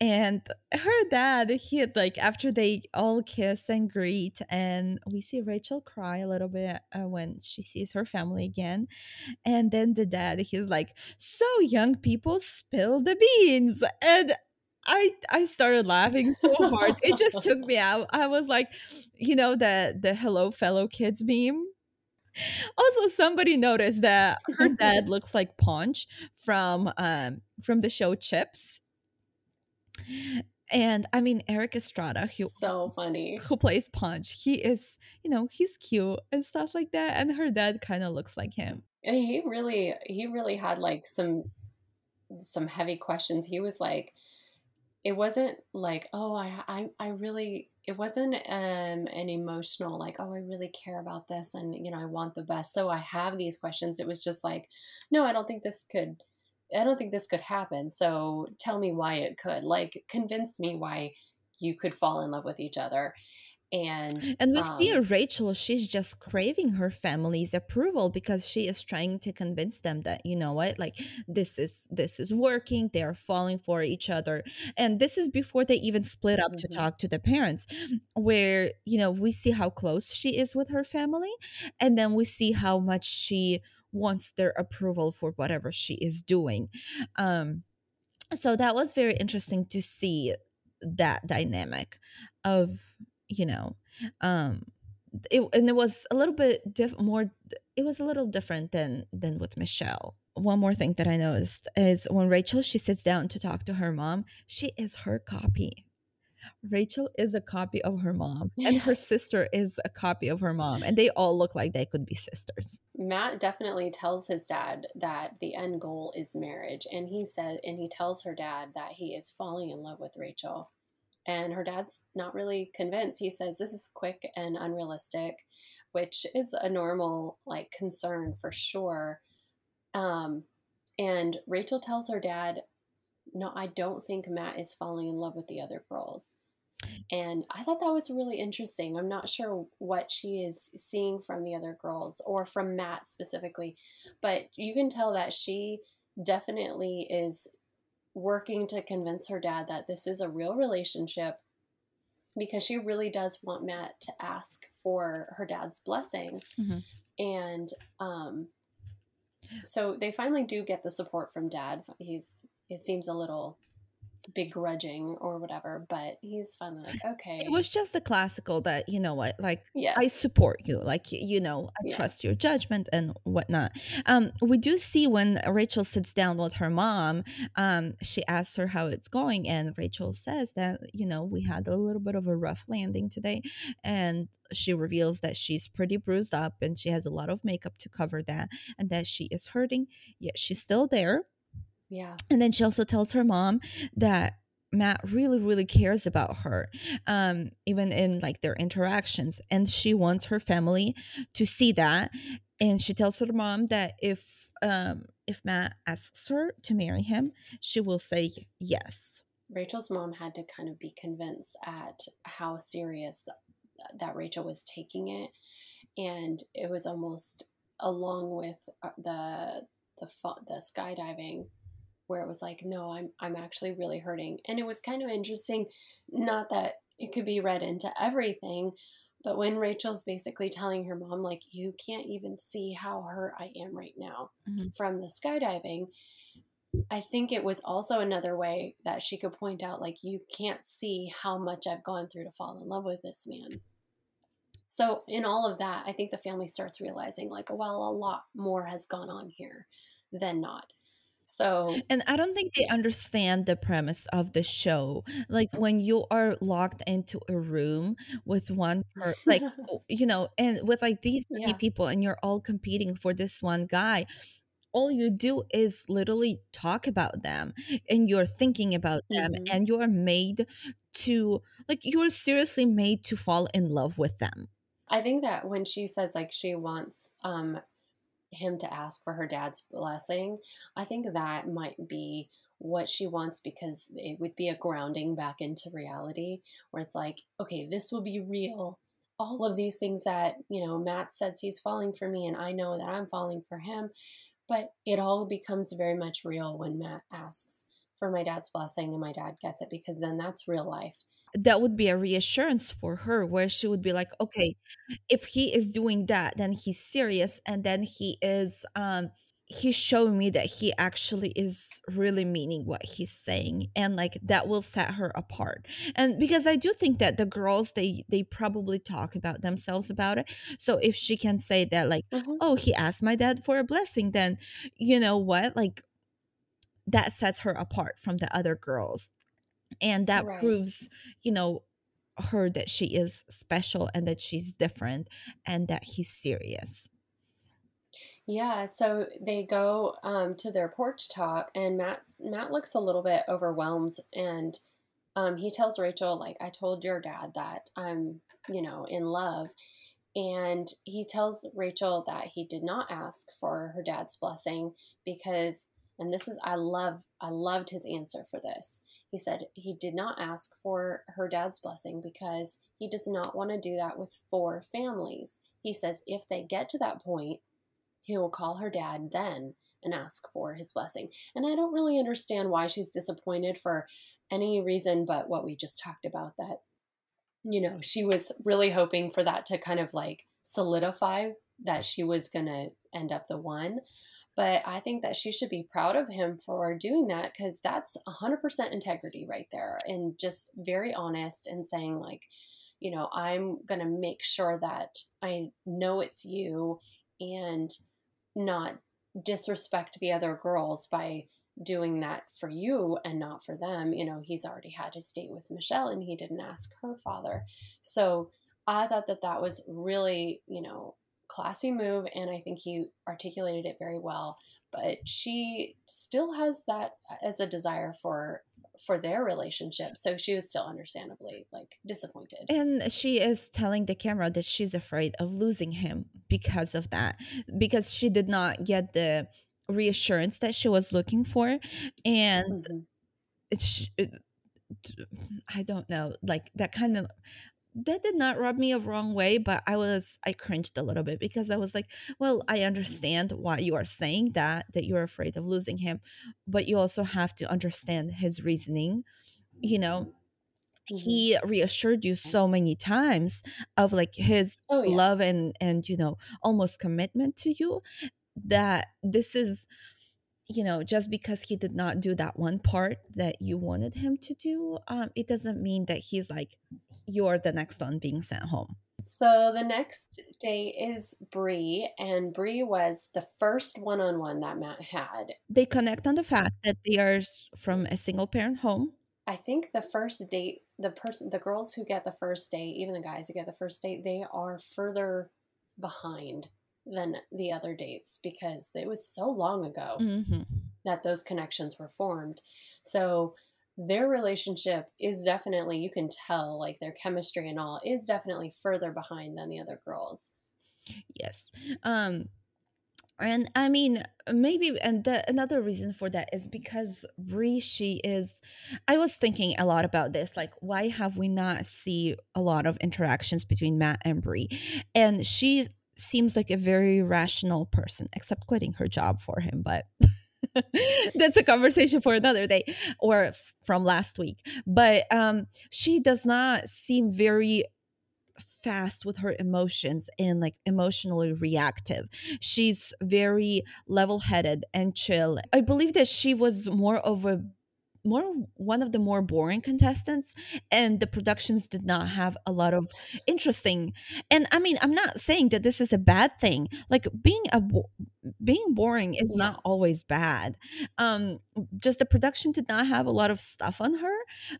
and her dad he had like after they all kiss and greet and we see rachel cry a little bit uh, when she sees her family again and then the dad he's like so young people spill the beans and I I started laughing so hard. It just took me [laughs] out. I was like, you know, the the hello fellow kids meme. Also, somebody noticed that her dad [laughs] looks like Ponch from um from the show Chips and I mean Erik Estrada, who so funny, who plays Ponch. He is, you know, he's cute and stuff like that. And her dad kind of looks like him. He really, he really had like some, some heavy questions. He was like, it wasn't like, oh, I, I, I really, it wasn't um an emotional like, oh, I really care about this, and you know, I want the best, so I have these questions. It was just like, no, I don't think this could I don't think this could happen. So tell me why it could. Like, convince me why you could fall in love with each other. And and we um, see Rachel, she's just craving her family's approval because she is trying to convince them that you know what, like this is this is working. They are falling for each other, and this is before they even split up mm-hmm. to talk to the parents. Where you know we see how close she is with her family, and then we see how much she wants their approval for whatever she is doing. Um, so that was very interesting to see that dynamic of you know um it, and it was a little bit diff- more it was a little different than than with michelle one more thing that i noticed is when rachel she sits down to talk to her mom she is her copy Rachel is a copy of her mom, and her sister is a copy of her mom, and they all look like they could be sisters. Matt definitely tells his dad that the end goal is marriage, and he said, and he tells her dad that he is falling in love with Rachel, and her dad's not really convinced. He says this is quick and unrealistic, which is a normal like concern for sure. Um, and Rachel tells her dad no, I don't think Matt is falling in love with the other girls. And I thought that was really interesting. I'm not sure what she is seeing from the other girls or from Matt specifically, but you can tell that she definitely is working to convince her dad that this is a real relationship because she really does want Matt to ask for her dad's blessing. Mm-hmm. And um, so they finally do get the support from dad. He's it seems a little begrudging or whatever, but he's finally like, okay. It was just the classical that, you know what, like, yes. I support you. Like, you know, I yeah. trust your judgment and whatnot. Um, we do see when Rachel sits down with her mom, um, she asks her how it's going. And Rachel says that, you know, we had a little bit of a rough landing today. And she reveals that she's pretty bruised up and she has a lot of makeup to cover that and that she is hurting, yet she's still there yeah. And then she also tells her mom that Matt really, really cares about her, um, even in like their interactions. And she wants her family to see that. And she tells her mom that if um, if Matt asks her to marry him, she will say yes. Rachel's mom had to kind of be convinced at how serious that, that Rachel was taking it. And it was almost along with uh, the the the skydiving where it was like, no, I'm I'm actually really hurting. And it was kind of interesting, not that it could be read into everything, but when Rachel's basically telling her mom, like, you can't even see how hurt I am right now mm-hmm. from the skydiving, I think it was also another way that she could point out, like, you can't see how much I've gone through to fall in love with this man. So, in all of that, I think the family starts realizing, like, well, a lot more has gone on here than not. So, and I don't think they understand the premise of the show. Like when you are locked into a room with one per like [laughs] you know, and with like these many yeah. people and you're all competing for this one guy, all you do is literally talk about them and you're thinking about them mm-hmm. and you're made to like you're seriously made to fall in love with them. I think that when she says like she wants um him to ask for her dad's blessing, I think that might be what she wants because it would be a grounding back into reality where it's like, okay, this will be real. All of these things that, you know, Matt says he's falling for me and I know that I'm falling for him. But it all becomes very much real when Matt asks for my dad's blessing and my dad gets it because then that's real life that would be a reassurance for her where she would be like okay if he is doing that then he's serious and then he is um he's showing me that he actually is really meaning what he's saying and like that will set her apart. And because i do think that the girls they they probably talk about themselves about it. So if she can say that like mm-hmm. oh he asked my dad for a blessing then you know what? Like that sets her apart from the other girls and that right. proves you know her that she is special and that she's different and that he's serious yeah so they go um, to their porch talk and matt matt looks a little bit overwhelmed and um, he tells rachel like i told your dad that i'm you know in love and he tells rachel that he did not ask for her dad's blessing because and this is i love i loved his answer for this he said he did not ask for her dad's blessing because he does not want to do that with four families. He says if they get to that point, he will call her dad then and ask for his blessing. And I don't really understand why she's disappointed for any reason but what we just talked about that you know, she was really hoping for that to kind of like solidify that she was going to end up the one. But I think that she should be proud of him for doing that because that's 100% integrity right there and just very honest and saying, like, you know, I'm going to make sure that I know it's you and not disrespect the other girls by doing that for you and not for them. You know, he's already had his date with Michelle and he didn't ask her father. So I thought that that was really, you know, classy move and I think he articulated it very well. But she still has that as a desire for for their relationship. So she was still understandably like disappointed. And she is telling the camera that she's afraid of losing him because of that. Because she did not get the reassurance that she was looking for and mm-hmm. it's it, I don't know, like that kind of that did not rub me a wrong way, but I was I cringed a little bit because I was like, well, I understand why you are saying that that you're afraid of losing him, but you also have to understand his reasoning. You know, mm-hmm. he reassured you so many times of like his oh, yeah. love and and you know almost commitment to you that this is you know just because he did not do that one part that you wanted him to do um it doesn't mean that he's like you're the next one being sent home so the next day is Bri, and Bri was the first one-on-one that Matt had. They connect on the fact that they are from a single parent home. I think the first date, the person, the girls who get the first date, even the guys who get the first date, they are further behind than the other dates because it was so long ago mm-hmm. that those connections were formed. So their relationship is definitely, you can tell, like their chemistry and all is definitely further behind than the other girls. Yes. Um, and I mean, maybe, and the, another reason for that is because Bri, she is. I was thinking a lot about this, like, why have we not see a lot of interactions between Matt and Bri? And she seems like a very rational person, except quitting her job for him. But [laughs] that's a conversation for another day or from last week. But um, she does not seem very fast with her emotions and like emotionally reactive. She's very level headed and chill. I believe that she was more of a more one of the more boring contestants and the productions did not have a lot of interesting and i mean i'm not saying that this is a bad thing like being a being boring is yeah. not always bad um just the production did not have a lot of stuff on her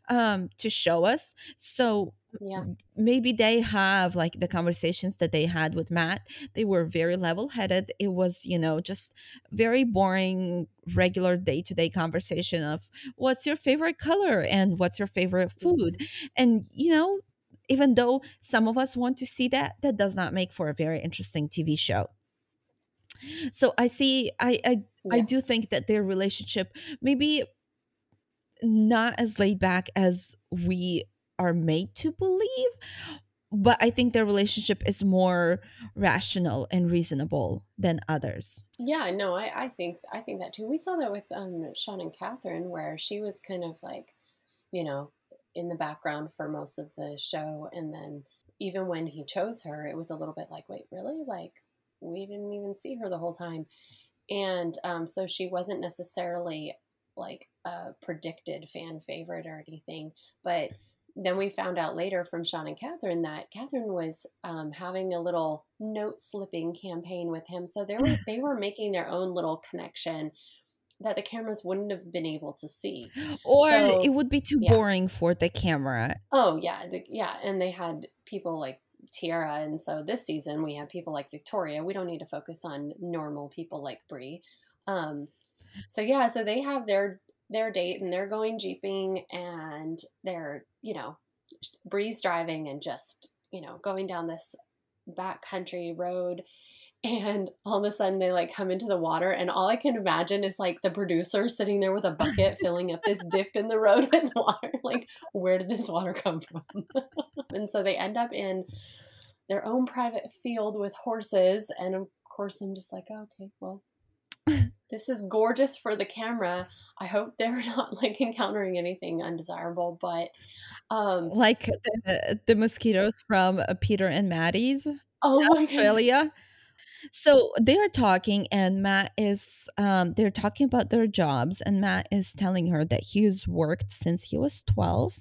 um to show us so yeah maybe they have like the conversations that they had with matt they were very level headed it was you know just very boring regular day-to-day conversation of what's your favorite color and what's your favorite food mm-hmm. and you know even though some of us want to see that that does not make for a very interesting tv show so i see i i, yeah. I do think that their relationship maybe not as laid back as we are made to believe but i think their relationship is more rational and reasonable than others. Yeah no i, I think i think that too. We saw that with um sean and catherine where she was kind of like you know in the background for most of the show and then even when he chose her it was a little bit like wait really? Like we didn't even see her the whole time. And um, so she wasn't necessarily like a predicted fan favorite or anything but then we found out later from Sean and Catherine that Catherine was um, having a little note slipping campaign with him. So they were [laughs] they were making their own little connection that the cameras wouldn't have been able to see, or so, it would be too yeah. boring for the camera. Oh yeah, the, yeah, and they had people like Tierra, and so this season we have people like Victoria. We don't need to focus on normal people like Bri. Um, so yeah, so they have their their date and they're going jeeping and they're, you know, Bri's driving and just, you know, going down this back country road [laughs] and all of a sudden they like come into the water and all i can imagine is like the producer sitting there with a bucket [laughs] filling up this dip in the road [laughs] with water. Like where did this water come from? And so they end up in their own private field with horses and of course i'm just like oh, okay well this is gorgeous for the camera. I hope they're [laughs] not like encountering anything undesirable, but um like the, the mosquitoes from uh, Peter and Madi's oh Australia. So they are talking, and Matt is, um, they're talking about their jobs, and Matt is telling her that he's worked since he was 12.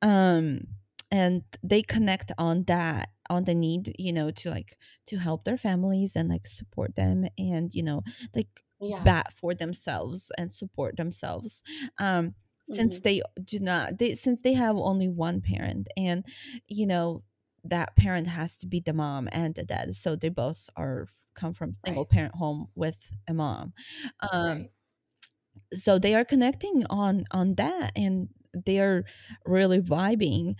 Um, and they connect on that on the need you know to like to help their families and like support them and you know like yeah. bat for themselves and support themselves um mm-hmm. since they do not they since they have only one parent and you know that parent has to be the mom and the dad so they both are come from single right. parent home with a mom um right. so they are connecting on on that and they are really vibing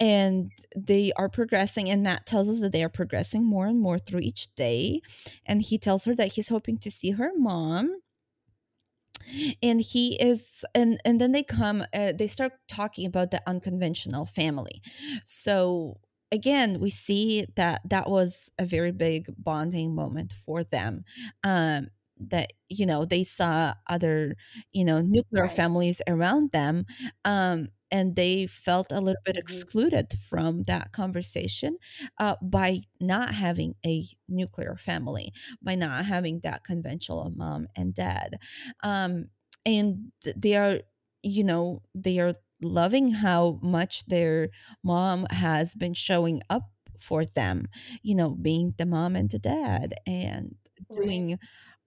and they are progressing and matt tells us that they are progressing more and more through each day and he tells her that he's hoping to see her mom and he is and and then they come uh, they start talking about the unconventional family. So again we see that that was a very big bonding moment for them um that you know they saw other you know nuclear right. families around them um and they felt a little bit mm-hmm. excluded from that conversation uh, by not having a nuclear family by not having that conventional mom and dad um and they are you know they are loving how much their mom has been showing up for them you know being the mom and the dad and doing right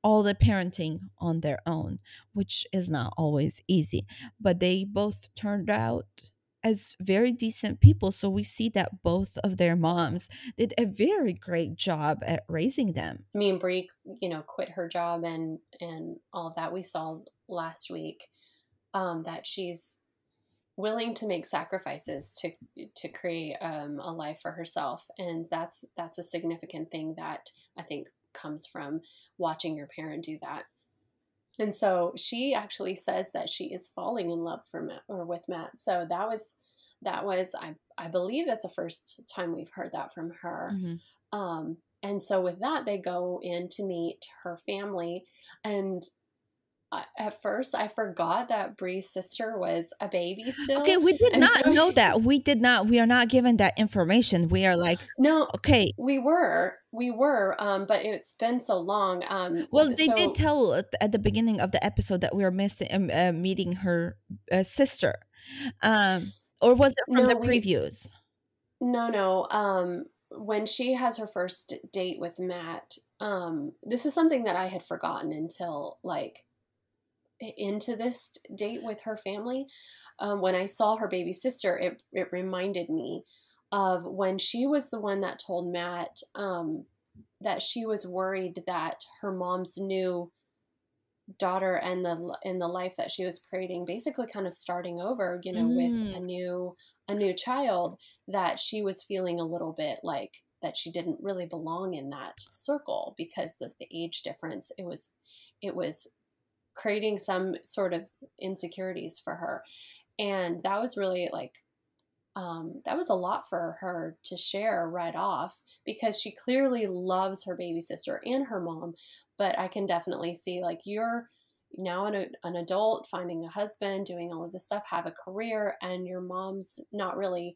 all the parenting on their own, which is not always easy. But they both turned out as very decent people. So we see that both of their moms did a very great job at raising them. I mean, Bri, you know, quit her job and and all of that. We saw last week um, that she's willing to make sacrifices to to create um, a life for herself, and that's that's a significant thing that I think comes from watching your parent do that. And so she actually says that she is falling in love for Matt or with Matt. So that was that was I I believe that's the first time we've heard that from her. Mm-hmm. Um, and so with that, they go in to meet her family, and at first I forgot that Bri's sister was a baby still. Okay, we did And not so- know that. We did not. We are not given that information. We are like, No, okay. we were, we were, um, but it's been so long. Um, Well, they so- did tell at the- beginning of the episode that we were missing um, uh, meeting her uh, sister, um, or was it from No, the we- previews? No, no. Um, when she has her first date with Matt, um, this is something that I had forgotten until like into this date with her family. Um, when I saw her baby sister, it it reminded me of when she was the one that told Matt um, that she was worried that her mom's new daughter and the and the life that she was creating basically kind of starting over you know with Mm. a new a new child that she was feeling a little bit like that she didn't really belong in that circle because of the age difference it was it was creating some sort of insecurities for her. And that was really like um, that was a lot for her to share right off because she clearly loves her baby sister and her mom. But i can definitely see like you're now an, an adult finding a husband doing all of this stuff have a career and your mom's not really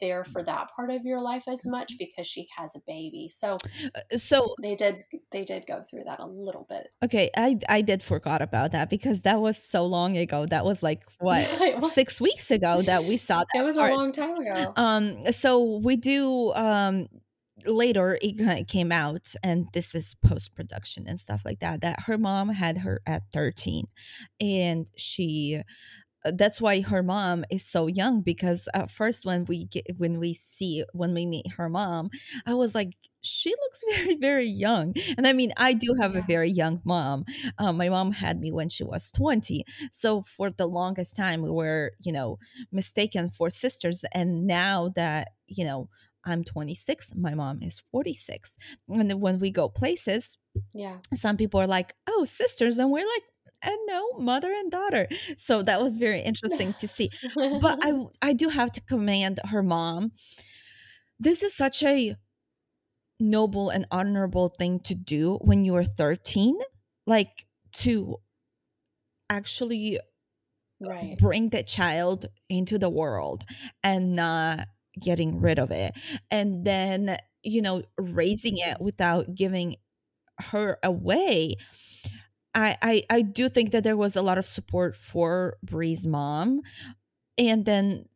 there for that part of your life as much because she has a baby so Uh, So they did they did go through that a little bit okay, I I did forgot about that because that was so long ago. That was like [laughs] what was. six weeks ago that we saw that. it was part. a long time ago Um, so we do um later it came out and this is post production and stuff like that that her mom had her at 13 and she that's why her mom is so young because at first when we get when we see when we meet her mom i was like she looks [laughs] very very young. And i mean i do have a very young mom. Um, my mom had me when she was 20 so for the longest time we were you know mistaken for sisters. And now that you know i'm 26 my mom is 46 and when we go places yeah. some people are like oh sisters. And we're like and no mother and daughter. So that was very interesting to see. But i [laughs] i do have to commend her mom. This is such a noble and honorable thing to do when you are 13 like to actually right. bring the child into the world and not getting rid of it. And then you know raising it without giving her away I, I i do think that there was a lot of support for Bri's mom and then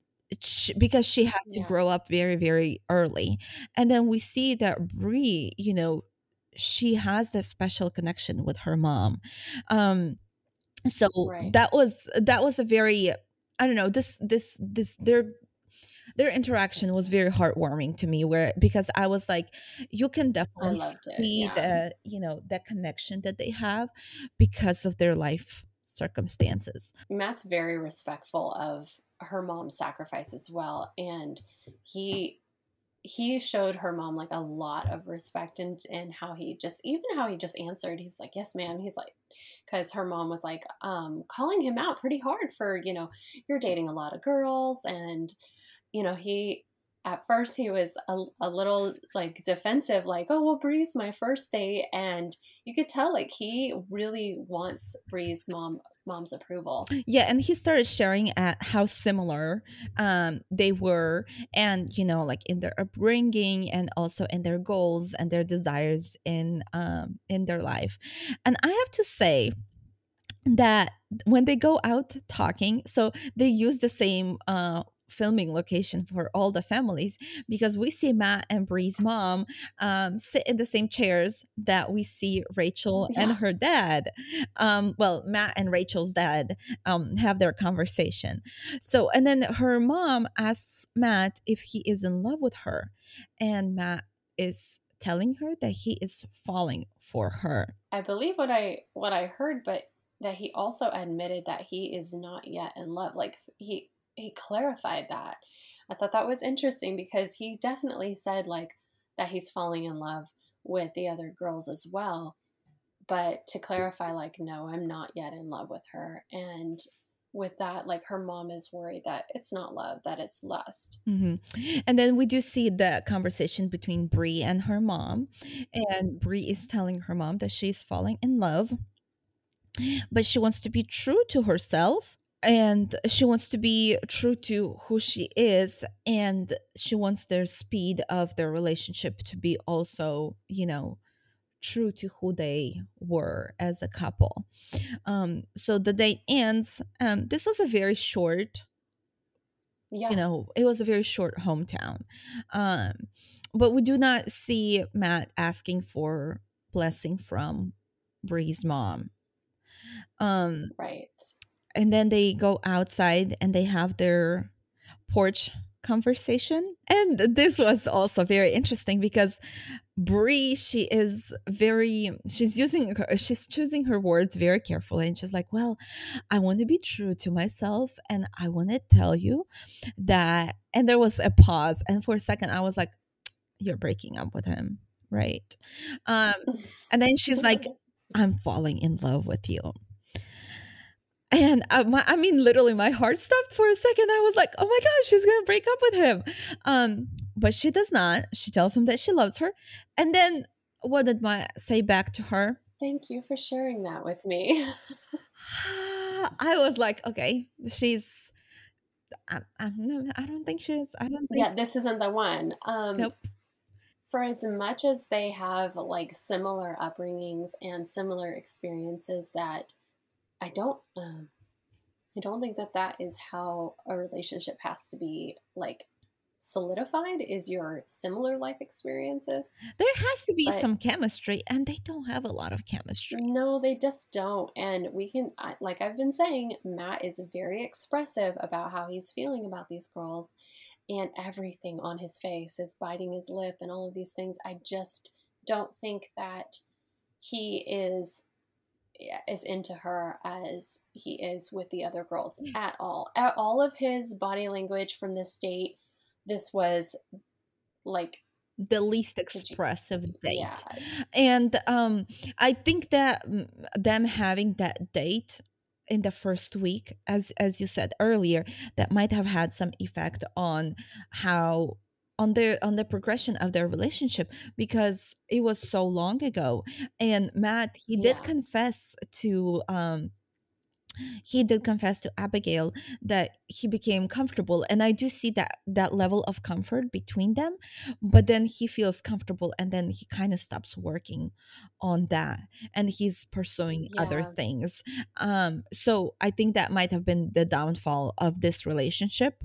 she, because she had to Yeah. grow up very very early and then we see that Bri you know she has this special connection with her mom um so Right. that was that was a very i don't know this this this their their interaction was very heartwarming to me where because i was like you can definitely loved it, see yeah. the you know that connection that they have because of their life circumstances Matt's very respectful of her mom's sacrifice as well, and he he showed her mom like a lot of respect and and how he just even how he just answered. He was like, "Yes, ma'am." He's like, because her mom was like um, calling him out pretty hard for you know you're dating a lot of girls, and you know he at first he was a, a little like defensive like oh well Bri's my first date and you could tell like he really wants Bri's mom mom's approval. Yeah and he started sharing at how similar um they were and you know like in their upbringing and also in their goals and their desires in um in their life. And i have to say that when they go out talking so they use the same uh filming location for all the families because we see Matt and Bri's mom um, sit in the same chairs that we see Rachel and her dad. Um, well, Matt and Rachel's dad um, have their conversation. So, and then her mom asks Matt if he is in love with her, and Matt is telling her that he is falling for her. I believe what I what I heard, but that he also admitted that he is not yet in love. Like he he clarified that. I thought that was interesting because he definitely said like that he's falling in love with the other girls as well. But to clarify, like, no, I'm not yet in love with her. And with that like her mom is worried that it's not love that it's lust hmm And then we do see the conversation between Bri and her mom, and Bri is telling her mom that she's falling in love, but she wants to be true to herself and she wants to be true to who she is and she wants their speed of their relationship to be also you know true to who they were as a couple. Um so the date ends um this was a very short yeah. you know it was a very short hometown. Um but we do not see matt asking for blessing from Bri's mom. Um right and then they go outside and they have their porch conversation and this was also very interesting because Bri, she is very, she's using, her, she's choosing her words very carefully. And she's like, well, I want to be true to myself. And I want to tell you that, and there was a pause. And for a second, I was like, you're breaking up with him. Right. Um, and then she's like, [laughs] I'm falling in love with you. And I, my, I mean, literally, my heart stopped for a second. I was like, "Oh my gosh, she's gonna break up with him," um, but she does not. She tells him that she loves her, and then what did my say back to her? thank you for sharing that with me [sighs] I was like, "Okay, she's." I, I, no, I don't think she's. I don't think. yeah this isn't the one um Nope. for as much as they have like similar upbringings and similar experiences that i don't um i don't think that that is how a relationship has to be like solidified is your similar life experiences There has to be But- some chemistry, and they don't have a lot of chemistry. no they just don't and we can like i've been saying matt is very expressive about how he's feeling about these girls and everything on his face is biting his lip and all of these things i just don't think that he is as into her as he is with the other girls at all. At all of his body language from this date, this was like The least you- expressive date. yeah, and um i think that mm, them having that date in the first week as as you said earlier that might have had some effect on how on their on the progression of their relationship because it was so long ago. And matt he did confess to um he did confess to abigail that he became comfortable and i do see that that level of comfort between them but then he feels comfortable and then he kind of stops working on that and he's pursuing other things. Um so i think that might have been the downfall of this relationship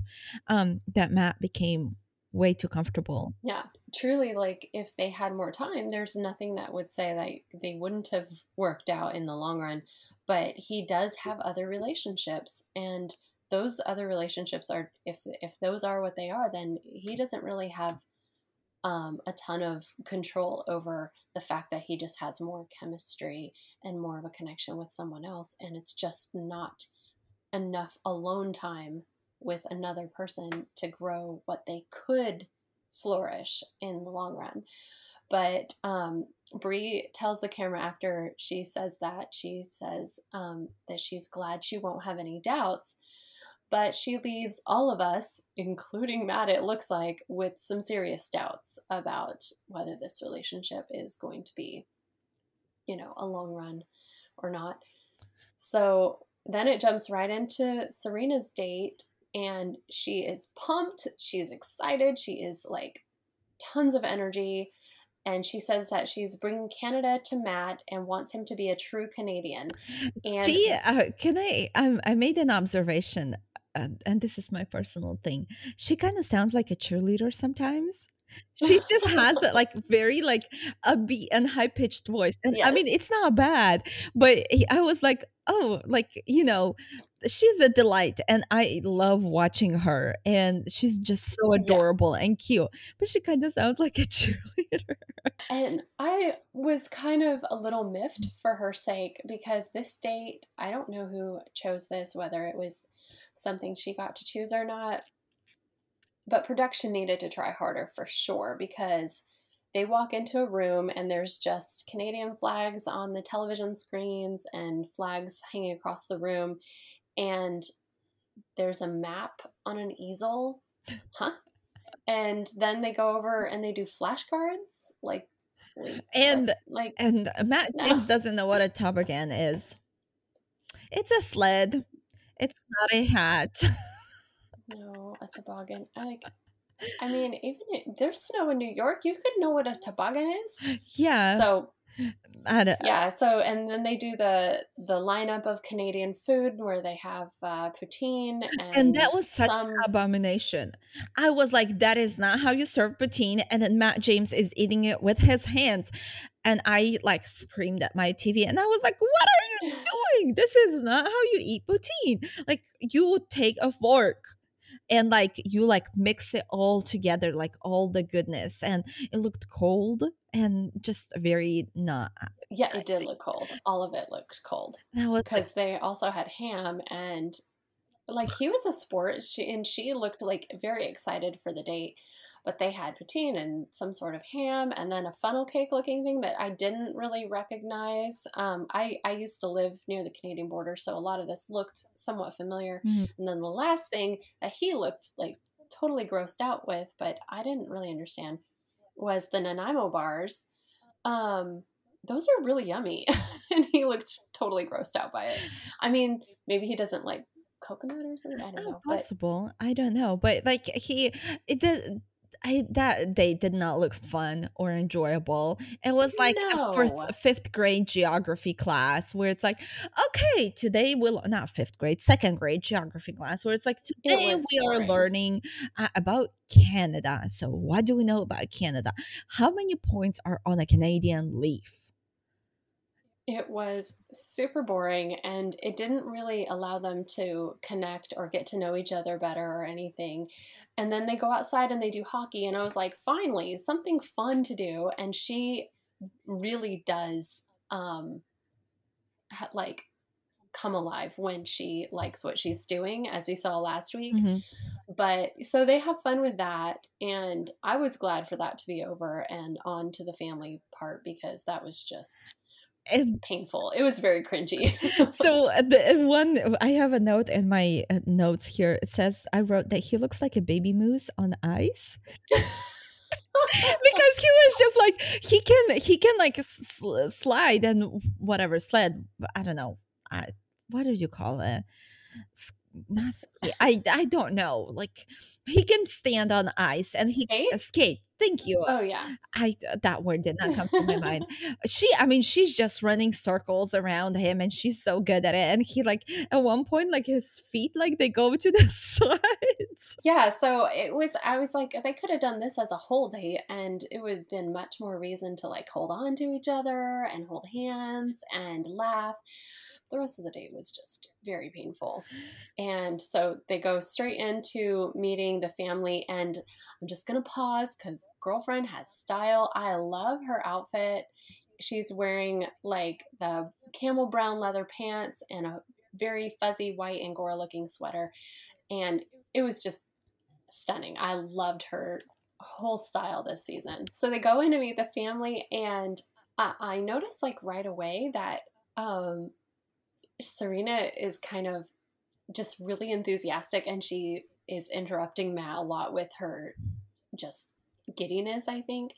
um that matt became way too comfortable yeah. Truly, like if they had more time, there's nothing that would say that they wouldn't have worked out in the long run. But he does have other relationships, and those other relationships are if if those are what they are, then he doesn't really have um, a ton of control over the fact that he just has more chemistry and more of a connection with someone else, and it's just not enough alone time with another person to grow what they could flourish in the long run. But um, Bri tells the camera after she says that she says um, that she's glad she won't have any doubts, but she leaves all of us, including Matt, it looks like, with some serious doubts about whether this relationship is going to be, you know, a long run or not. So then it jumps right into Serena's date, and she is pumped. She's excited. She is like tons of energy. And she says that she's bringing Canada to Matt and wants him to be a true Canadian. And she uh, can i I, I made an observation uh, and this is my personal thing she kind of sounds like a cheerleader sometimes she [laughs] just has that like very like a upbeat and high pitched voice and i mean it's not bad but he- i was like oh like you know she's a delight and i love watching her and she's just so Yeah. adorable and cute but she kind of sounds like a [laughs] cheerleader And I was kind of a little miffed for her sake because this date, I don't know who chose this, whether it was something she got to choose or not. But production needed to try harder for sure because they walk into a room and there's just Canadian flags on the television screens and flags hanging across the room. And there's a map on an easel. Huh? And then they go over and they do flashcards. Like, and like and Matt James no. doesn't know what a toboggan is. It's a sled. It's not a hat. [laughs] No, a toboggan. I like I mean, even if there's snow in New York, you could know what a toboggan is. Yeah. So yeah. So and then they do the the lineup of Canadian food where they have uh, poutine and, and that was such some... abomination. I was like, that is not how you serve poutine. And then Matt James is eating it with his hands, and I like screamed at my TV, and I was like, what are you [laughs] doing? This is not how you eat poutine. Like you take a fork and like you like mix it all together like all the goodness and it looked cold and just very not yeah it did look cold. All of it looked cold because they also had ham and like he was a sport she and she looked like very excited for the date but they had poutine and some sort of ham and then a funnel cake looking thing that I didn't really recognize. Um, I, I used to live near the Canadian border, so a lot of this looked somewhat familiar. Mm-hmm. And then the last thing that he looked like totally grossed out with, but I didn't really understand, was the Nanaimo bars. Um, those are really yummy. [laughs] and he looked totally grossed out by it. I mean, maybe he doesn't like coconut or something. I don't oh, know. Possible. But... I don't know. But like he, it, the I that day did not look fun or enjoyable. It was like no. a fourth, fifth grade geography class where it's like, okay, today we'll not fifth grade, second grade geography class where it's like today it we boring. are learning uh, about Canada. So what do we know about Canada? How many points are on a Canadian leaf? It was super boring and it didn't really allow them to connect or get to know each other better or anything. And then they go outside and they do hockey. And I was like, finally, something fun to do. And she really does, um, ha- like, come alive when she likes what she's doing, as we saw last week. Mm-hmm. But so they have fun with that. And I was glad for that to be over and on to the family part because that was just and painful. It was very cringy. [laughs] so [laughs] uh, the uh, one I have a note in my uh, notes here. It says I wrote that he looks like a baby moose on ice. [laughs] because he was just like he can he can like sl- slide and whatever sled I don't know I, what do you call it not. I I don't know. Like he can stand on ice and he skate. Uh, skate. Thank you. Oh yeah. I uh, that word did not come to my mind. [laughs] She, I mean, she's just running circles around him, and she's so good at it. And he like at one point, like his feet, like they go to the [laughs] sides. Yeah. So it was. I was like, they could have done this as a whole date, and it would have been much more reason to like hold on to each other and hold hands and laugh the rest of the day was just very painful. And so they go straight into meeting the family. And I'm just going to pause because girlfriend has style. I love her outfit. She's wearing like the camel brown leather pants and a very fuzzy white Angora looking sweater. And it was just stunning. I loved her whole style this season. So they go in to meet the family, and I, I noticed like right away that um, Serena is kind of just really enthusiastic and she is interrupting Matt a lot with her just giddiness, I think,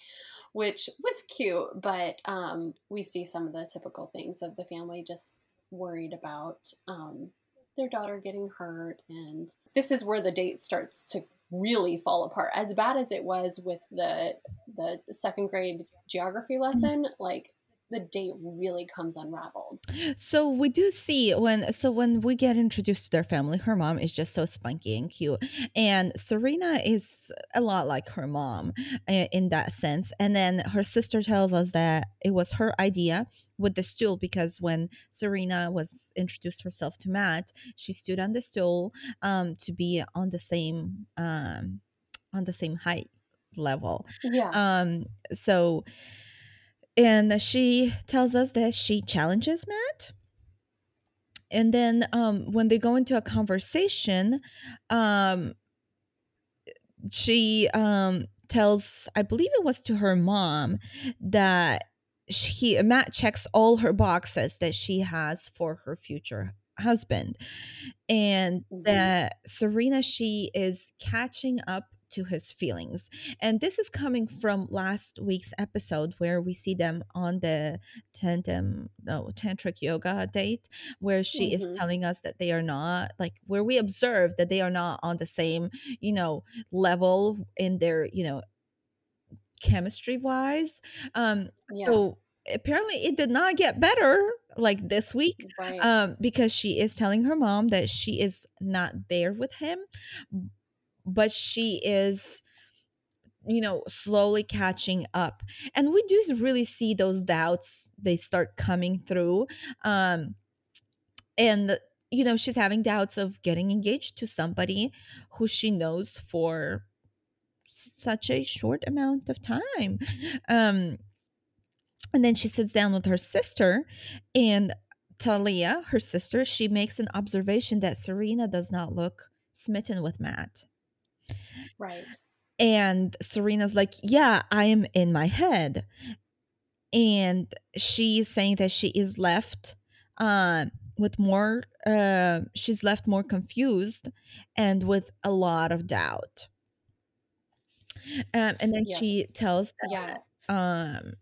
which was cute, but um, we see some of the typical things of the family just worried about um, their daughter getting hurt. And this is where the date starts to really fall apart. As bad as it was with the the second grade geography lesson, like the date really comes unraveled. So we do see when so when we get introduced to their family, her mom is just so spunky and cute, and Serena is a lot like her mom in that sense. And then her sister tells us that it was her idea with the stool because when Serena was introduced herself to Matt, she stood on the stool um, to be on the same um, on the same height level. Yeah. Um. So and she tells us that she challenges Matt. And then um, when they go into a conversation, um, she um, tells, I believe it was to her mom, that she Matt checks all her boxes that she has for her future husband and Mhm. that serena she is catching up to his feelings and this is coming from last week's episode where we see them on the tandem no tantric yoga date where she is Mhm. telling us that they are not like where we observe that they are not on the same you know level in their you know chemistry wise um Yeah. so apparently it did not get better like this week Right. um because she is telling her mom that she is not there with him but she is you know slowly catching up and we do really see those doubts they start coming through um and you know she's having doubts of getting engaged to somebody who she knows for such a short amount of time um and then she sits down with her sister and talia her sister she makes an observation that serena does not look smitten with matt right. and serena's like yeah i am in my head and she's saying that she is left uh, with more uh, she's left more confused and with a lot of doubt um, and then Yeah. she tells Yeah. um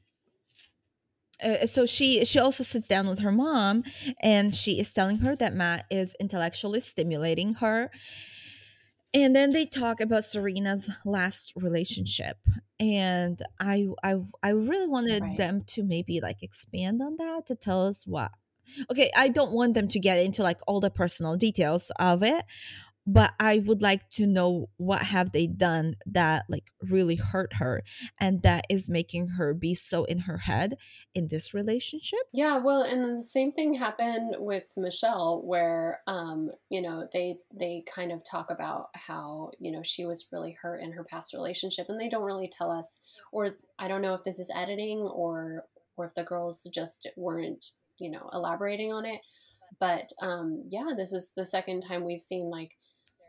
uh, so she she also sits down with her mom and she is telling her that matt is intellectually stimulating her and then they talk about serena's last relationship and i i i really wanted Right. them to maybe like expand on that to tell us what okay i don't want them to get into like all the personal details of it but i would like to know what have they done that like really hurt her and that is making her be so in her head in this relationship Yeah, well, and the same thing happened with Michelle, where um, you know, they they kind of talk about how, you know, she was really hurt in her past relationship, and they don't really tell us, or I don't know if this is editing or or if the girls just weren't, you know, elaborating on it. But um, yeah, this is the second time we've seen like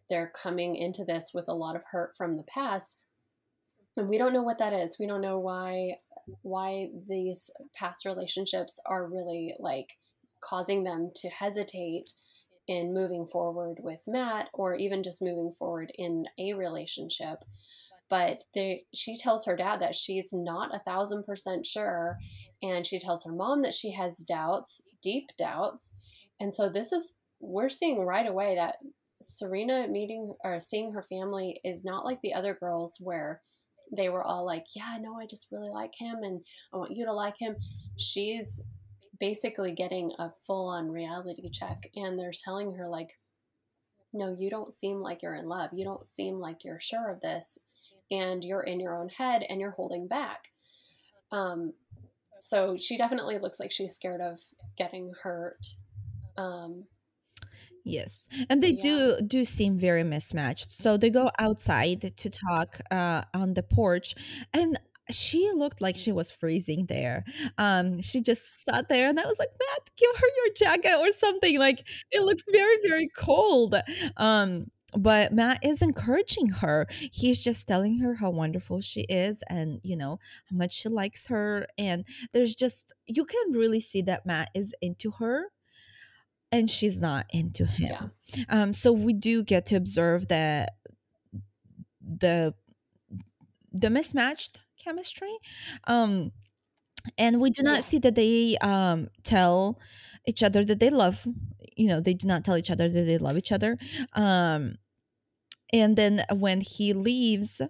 they're coming into this with a lot of hurt from the past, and we don't know what that is. We don't know why why these past relationships are really like causing them to hesitate in moving forward with Matt or even just moving forward in a relationship. But they, she tells her dad that she's not a thousand percent sure. And she tells her mom that she has doubts, deep doubts. And so this is, we're seeing right away that Serena meeting or seeing her family is not like the other girls where they were all like, Yeah, no, I just really like him and I want you to like him. She's basically getting a full on reality check. And they're telling her, like, No, you don't seem like you're in love. You don't seem like you're sure of this. And you're in your own head and you're holding back. Um, so she definitely looks like she's scared of getting hurt. Um, Yes, and they Yeah. do do seem very mismatched. So they go outside to talk uh, on the porch, and she looked like she was freezing there. Um, she just sat there, and I was like, Matt, give her your jacket or something. Like it looks very very cold. Um, but Matt is encouraging her. He's just telling her how wonderful she is, and you know how much she likes her. And there's just you can really see that Matt is into her and she's not into him. Yeah. Um, so we do get to observe that the the mismatched chemistry. Um, and we do not see that they um tell each other that they love you know they do not tell each other that they love each other um and then when he leaves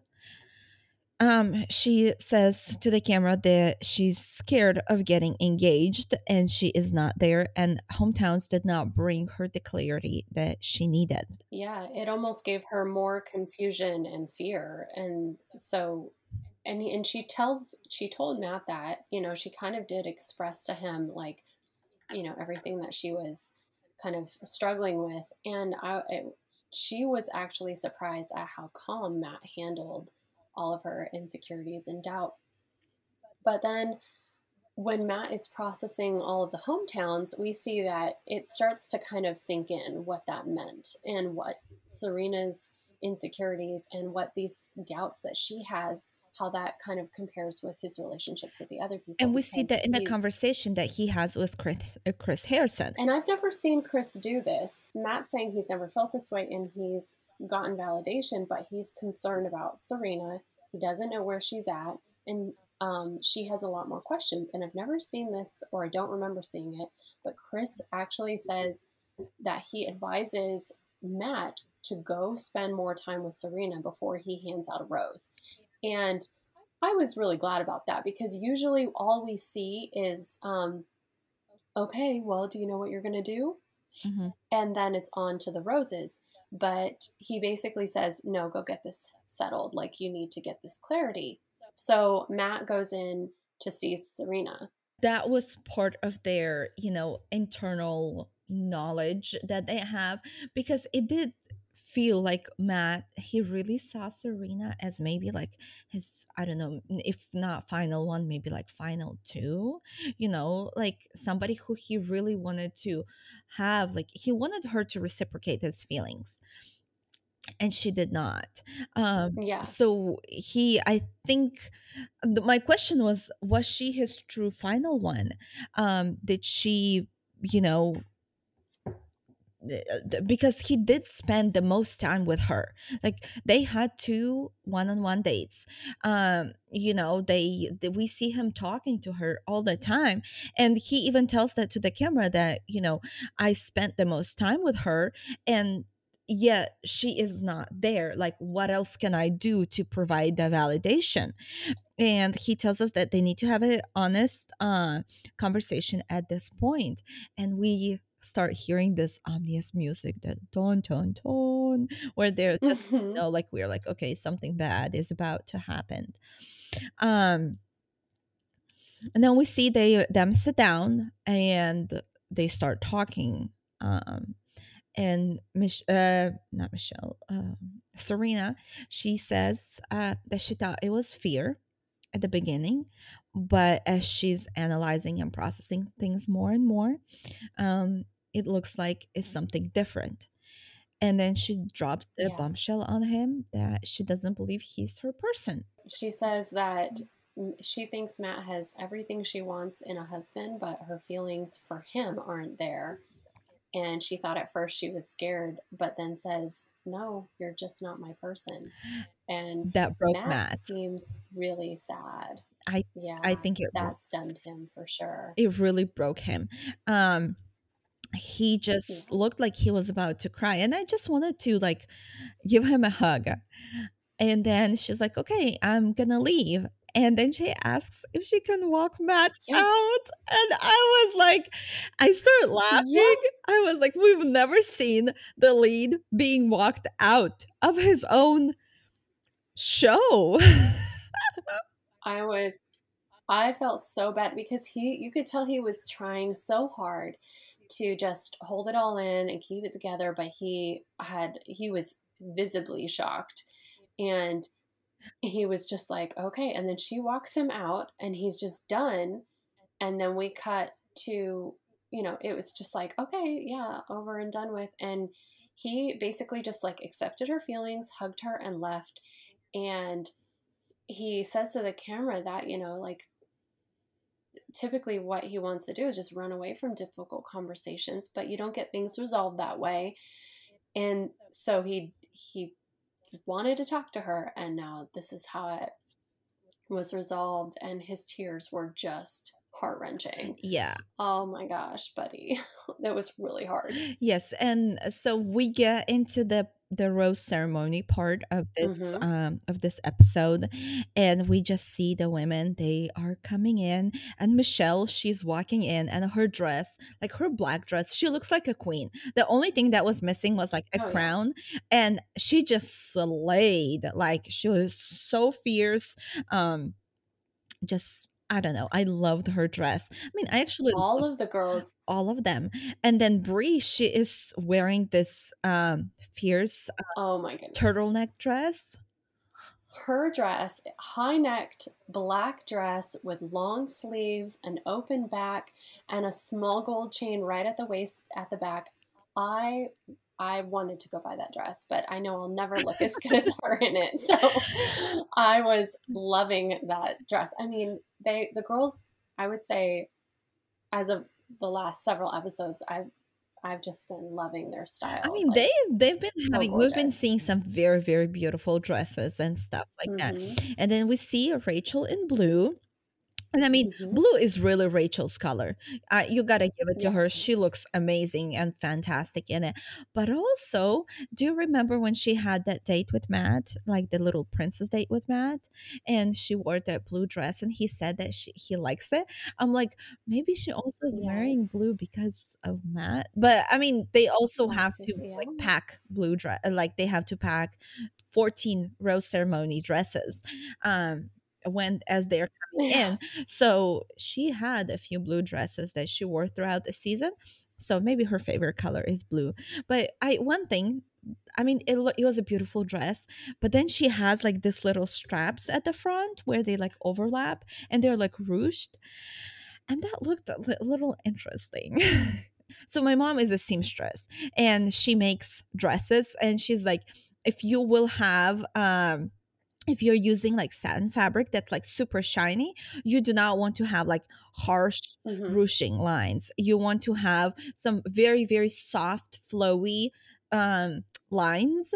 um she says to the camera that she's scared of getting engaged and she is not there and hometowns did not bring her the clarity that she needed Yeah, it almost gave her more confusion and fear. And so and and she tells she told Matt that, you know, she kind of did express to him like, you know, everything that she was kind of struggling with and I it, she was actually surprised at how calm Matt handled all of her insecurities and doubt. But then when Matt is processing all of the hometowns, we see that it starts to kind of sink in what that meant and what Serena's insecurities and what these doubts that she has, how that kind of compares with his relationships with the other people. And we see that in the conversation that he has with Chris, uh, Chris Harrison. And I've never seen Chris do this. Matt saying he's never felt this way and he's gotten validation, but he's concerned about Serena. He doesn't know where she's at, and um, she has a lot more questions. And I've never seen this, or I don't remember seeing it, but Chris actually says that he advises Matt to go spend more time with Serena before he hands out a rose. And I was really glad about that because usually all we see is, um, okay, well, do you know what you're going to do? Mhm. and then it's on to the roses. But he basically says, no, go get this settled. Like, you need to get this clarity. So Matt goes in to see Serena. That was part of their, you know, internal knowledge that they have because it did feel like Matt, he really saw Serena as maybe like his, I don't know, if not final one, maybe like final two, you know, like somebody who he really wanted to have, like, he wanted her to reciprocate his feelings. And she did not. Um, Yeah. so he, I think, th- my question was, was she his true final one? Um, did she, you know, because he did spend the most time with her. Like they had two one-on-one dates. Um you know they, th- we see him talking to her all the time and he even tells that to the camera that you know i spent the most time with her and yet she is not there. Like what else can i do to provide the validation? And he tells us that they need to have an honest uh, conversation at this point and we start hearing this ominous music that ton ton ton where they're just you Mhm. know like we're like okay something bad is about to happen um and then we see they them sit down and they start talking um and Mich- uh not michelle um serena she says uh that she thought it was fear at the beginning but as she's analyzing and processing things more and more um it looks like it's something different and then she drops the Yeah. bombshell on him that she doesn't believe he's her person She says that she thinks Matt has everything she wants in a husband, but her feelings for him aren't there. And she thought at first she was scared, but then says, No, you're just not my person. And that broke Matt, matt seems really sad. I- yeah, i think it that stunned him for sure. it really broke him. Um he just looked like he was about to cry and i just wanted to like give him a hug. And then she's like okay i'm gonna leave. And then she asks if she can walk matt Yeah. out and i was like i started laughing. I was like we've never seen the lead being walked out of his own show [laughs] I was I felt so bad because he you could tell he was trying so hard to just hold it all in and keep it together, but he had he was visibly shocked and he was just like, okay. And then she walks him out and he's just done. And then we cut to, you know, it was just like, okay, yeah, over and done with. And he basically just like accepted her feelings, hugged her, and left. And he says to the camera that, you know, like typically what he wants to do is just run away from difficult conversations, but you don't get things resolved that way. And so he he wanted to talk to her and now this is how it was resolved and his tears were just heart-wrenching. yeah Oh my gosh, buddy. [laughs] that was really hard. Yes, and so we get into the the rose ceremony part of this Mhm. um of this episode and we just see the women they are coming in and Michelle she's walking in and her dress like her black dress she looks like a queen the only thing that was missing was like a Oh, yeah. crown and she just slayed like she was so fierce um just I don't know I loved her dress I mean I actually All of the girls all of them and then Bri she is wearing this um fierce uh, Oh my goodness. turtleneck dress Her dress, high necked black dress with long sleeves, an open back, and a small gold chain right at the waist at the back. I I wanted to go buy that dress, but I know I'll never look as good as [laughs] her in it. So I was loving that dress. I mean, they the girls, I would say, as of the last several episodes, I've I've just been loving their style. I mean, like, they they've been so having gorgeous. we've been seeing some very very beautiful dresses and stuff like mm-hmm. that. And then we see Rachael in blue and I mean, mm-hmm. blue is really Rachael's color. Uh, you gotta give it to yes. her. She looks amazing and fantastic in it. But also, do you remember when she had that date with Matt, like the little princess date with Matt, and she wore that blue dress, and he said that she, he likes it. I'm like, maybe she also is yes. wearing blue because of Matt. But I mean, they also have to yeah. like pack blue dress, like they have to pack 14 rose ceremony dresses. Um, when as they're coming yeah. in. So she had a few blue dresses that she wore throughout the season. So maybe her favorite color is blue. But I one thing, I mean, it it was a beautiful dress, but then she has like this little straps at the front where they like overlap and they're like ruched, and that looked a little interesting. [laughs] so my mom is a seamstress and she makes dresses, and she's like, if you will have um if you're using like satin fabric that's like super shiny, you do not want to have like harsh mm-hmm. ruching lines. You want to have some very, very soft, flowy um lines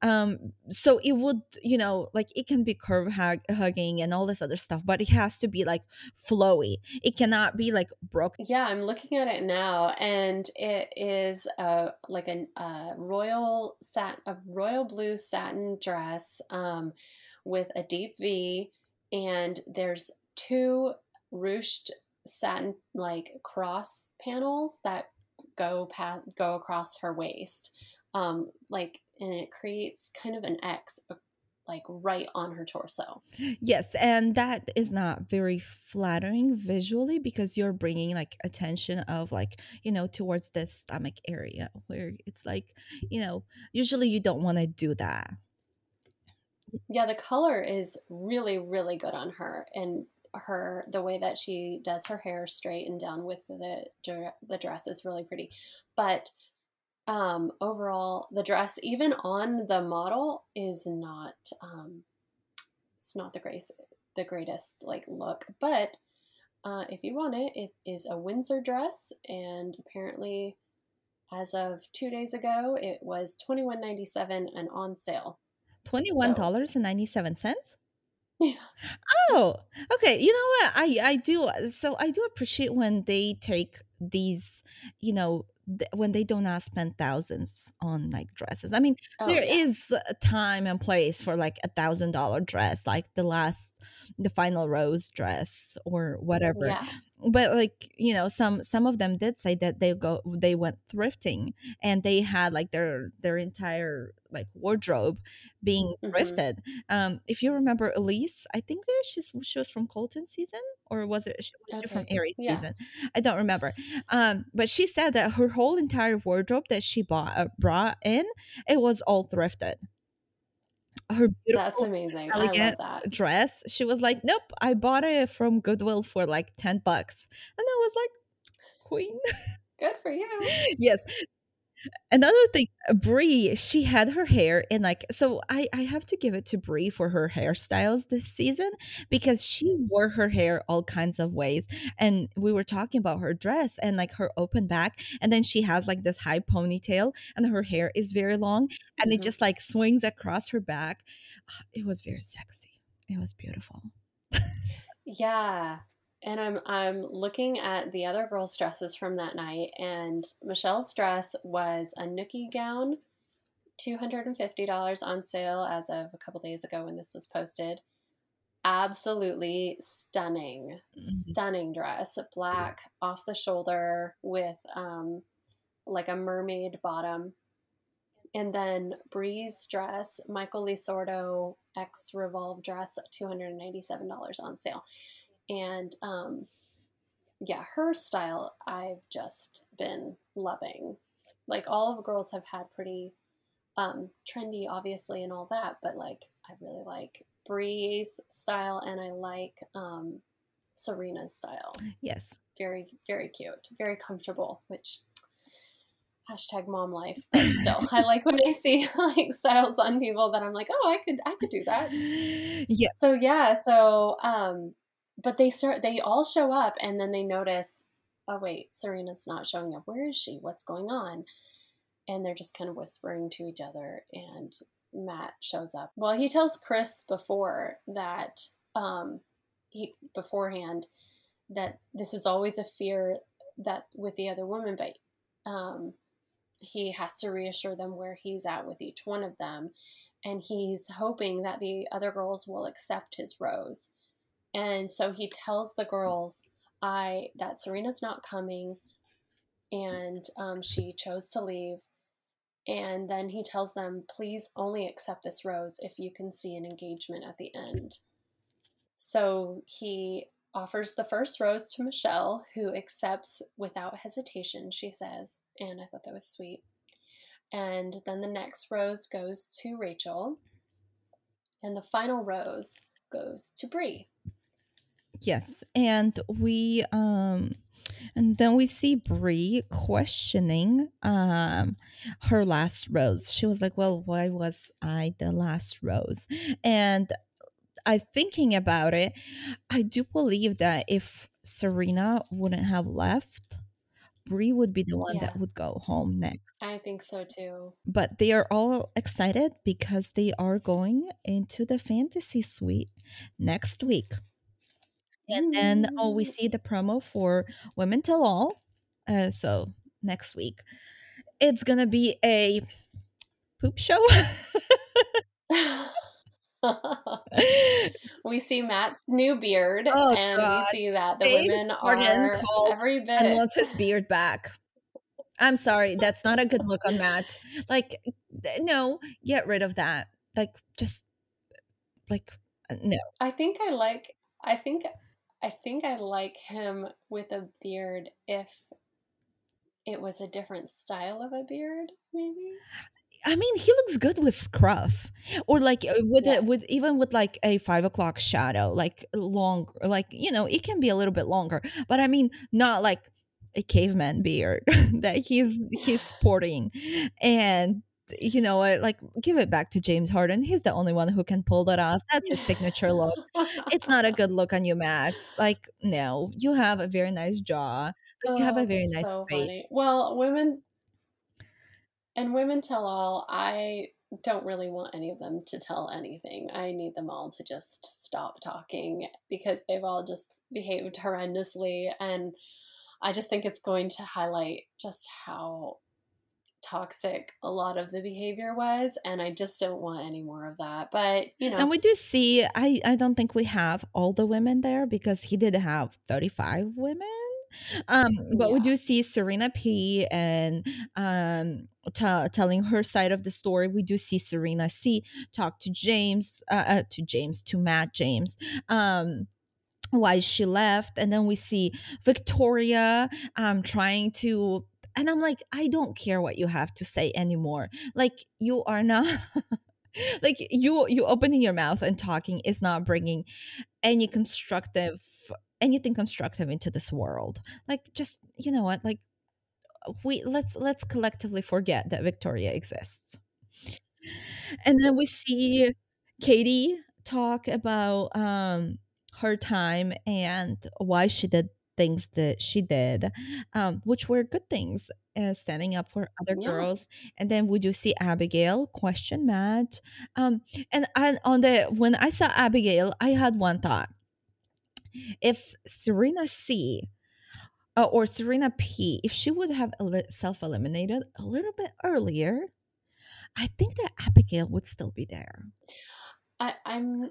um so it would you know like it can be curve hug- hugging and all this other stuff but it has to be like flowy it cannot be like broken yeah i'm looking at it now and it is a like a, a royal sat a royal blue satin dress um with a deep V, and there's two ruched satin like cross panels that go past go across her waist, um, like and it creates kind of an X like right on her torso. Yes, and that is not very flattering visually because you're bringing like attention of like, you know, towards the stomach area where it's like, you know, usually you don't want to do that. Yeah, the color is really, really good on her, and her the way that she does her hair straight and down with the the dress is really pretty. But um, overall, the dress, even on the model, is not um, it's not the greatest the greatest like look, but uh, if you want it, it is a Windsor dress, and apparently, as of two days ago, it was twenty one ninety seven and on sale. $21.97? Yeah. Oh, okay. You know what? I I do uh, so I do appreciate when they take these, you know, th- when they do not spend thousands on like dresses. I mean, oh, there yeah. is a time and place for like a thousand dollar dress, like the last, the final rose dress or whatever. Yeah but like you know some some of them did say that they go they went thrifting and they had like their their entire like wardrobe being mm-hmm. thrifted um if you remember elise i think she's she was from colton season or was it she was okay. from Arie's yeah. season i don't remember um but she said that her whole entire wardrobe that she bought uh, brought in it was all thrifted her beautiful that's amazing elegant that. dress she was like nope i bought it from goodwill for like 10 bucks. And i was like queen. Good for you. [laughs] Yes another thing Bri she had her hair in like so i i have to give it to Bri for her hairstyles this season because she wore her hair all kinds of ways and we were talking about her dress and like her open back and then she has like this high ponytail and her hair is very long and mm-hmm. it just like swings across her back. Ah, it was very sexy. It was beautiful. Yeah and I'm I'm looking at the other girls' dresses from that night, and Michelle's dress was a nookie gown, two hundred and fifty dollars on sale as of a couple days ago when this was posted. Absolutely stunning, mm-hmm. stunning dress, black off the shoulder with um, like a mermaid bottom. And then Bri's dress, Michael Lo Sordo X Revolve dress, $297 on sale. And um, yeah, her style I've just been loving. Like all of the girls have had pretty um, trendy, obviously, and all that, but like I really like Bri's style and I like um, Serena's style. Yes. Very, very cute, very comfortable, which hashtag mom life, but still, I like when I see [laughs] like styles on people that I'm like, oh, I could, I could do that. [laughs] Yeah. So yeah, so um, but they start, they all show up, and then they notice, oh wait, Serena's not showing up. Where is she? What's going on? And they're just kind of whispering to each other, and Matt shows up. Well, he tells Chris before that, um, he beforehand that this is always a fear that with the other woman, but um, he has to reassure them where he's at with each one of them. And he's hoping that the other girls will accept his rose. And so he tells the girls, I that Serena's not coming and um, she chose to leave. And then he tells them, please only accept this rose if you can see an engagement at the end. So he offers the first rose to Michelle, who accepts without hesitation, she says. And I thought that was sweet. And then the next rose goes to Rachael. And the final rose goes to Bri. Yes, and we um and then we see Bri questioning um her last rose. She was like, "Well, why was I the last rose?" And I thinking about it, I do believe that if Serena wouldn't have left, Bri would be the one Yeah, that would go home next. I think so too. But they are all excited because they are going into the fantasy suite next week. And then oh, we Mm. see the promo for Women Tell All. Uh, so next week, it's gonna be a poop show. [laughs] we see Matt's new beard, [laughs] Oh, and God. we see that the James women are every and wants his beard back. I'm sorry, that's not a good look on Matt. Like, no, get rid of that. Like, just like uh, no. I think I like. I think. I think I like him with a beard if it was a different style of a beard, maybe. I mean, he looks good with scruff, or like uh, with it Yes. with even with like a five o'clock shadow, like long, like you know, it can be a little bit longer. But I mean, not like a caveman beard [laughs] that he's he's [laughs] sporting, and you know what? Like, give it back to James Harden. He's the only one who can pull that off. That's his signature [laughs] look. It's not a good look on you, Matt. Like, no, you have a very nice jaw. Like, you have oh, a very nice so face. funny. Well, women and women tell all. I don't really want any of them to tell anything. I need them all to just stop talking because they've all just behaved horrendously, and I just think it's going to highlight just how toxic a lot of the behavior was and i just don't want any more of that but you know And we do see, I, I don't think we have all the women there because he did have 35 women. Um, but we do see Serena P and um, t- telling her side of the story. We do see Serena C talk to James, uh, uh, to James, to Matt James. Um, why she left and then we see victoria um trying to and i'm like i don't care what you have to say anymore. Like you are not [laughs] like you you opening your mouth and talking is not bringing any constructive anything constructive into this world. Like just you know what? Like we let's let's collectively forget that victoria exists. And then we see katie talk about um her time and why she did things that she did um which were good things uh, standing up for other Yeah. girls and then we do see abigail question matt um and I, on the when i saw abigail i had one thought if serena c uh, or serena p if she would have eli- self-eliminated a little bit earlier i think that abigail would still be there I, I'm.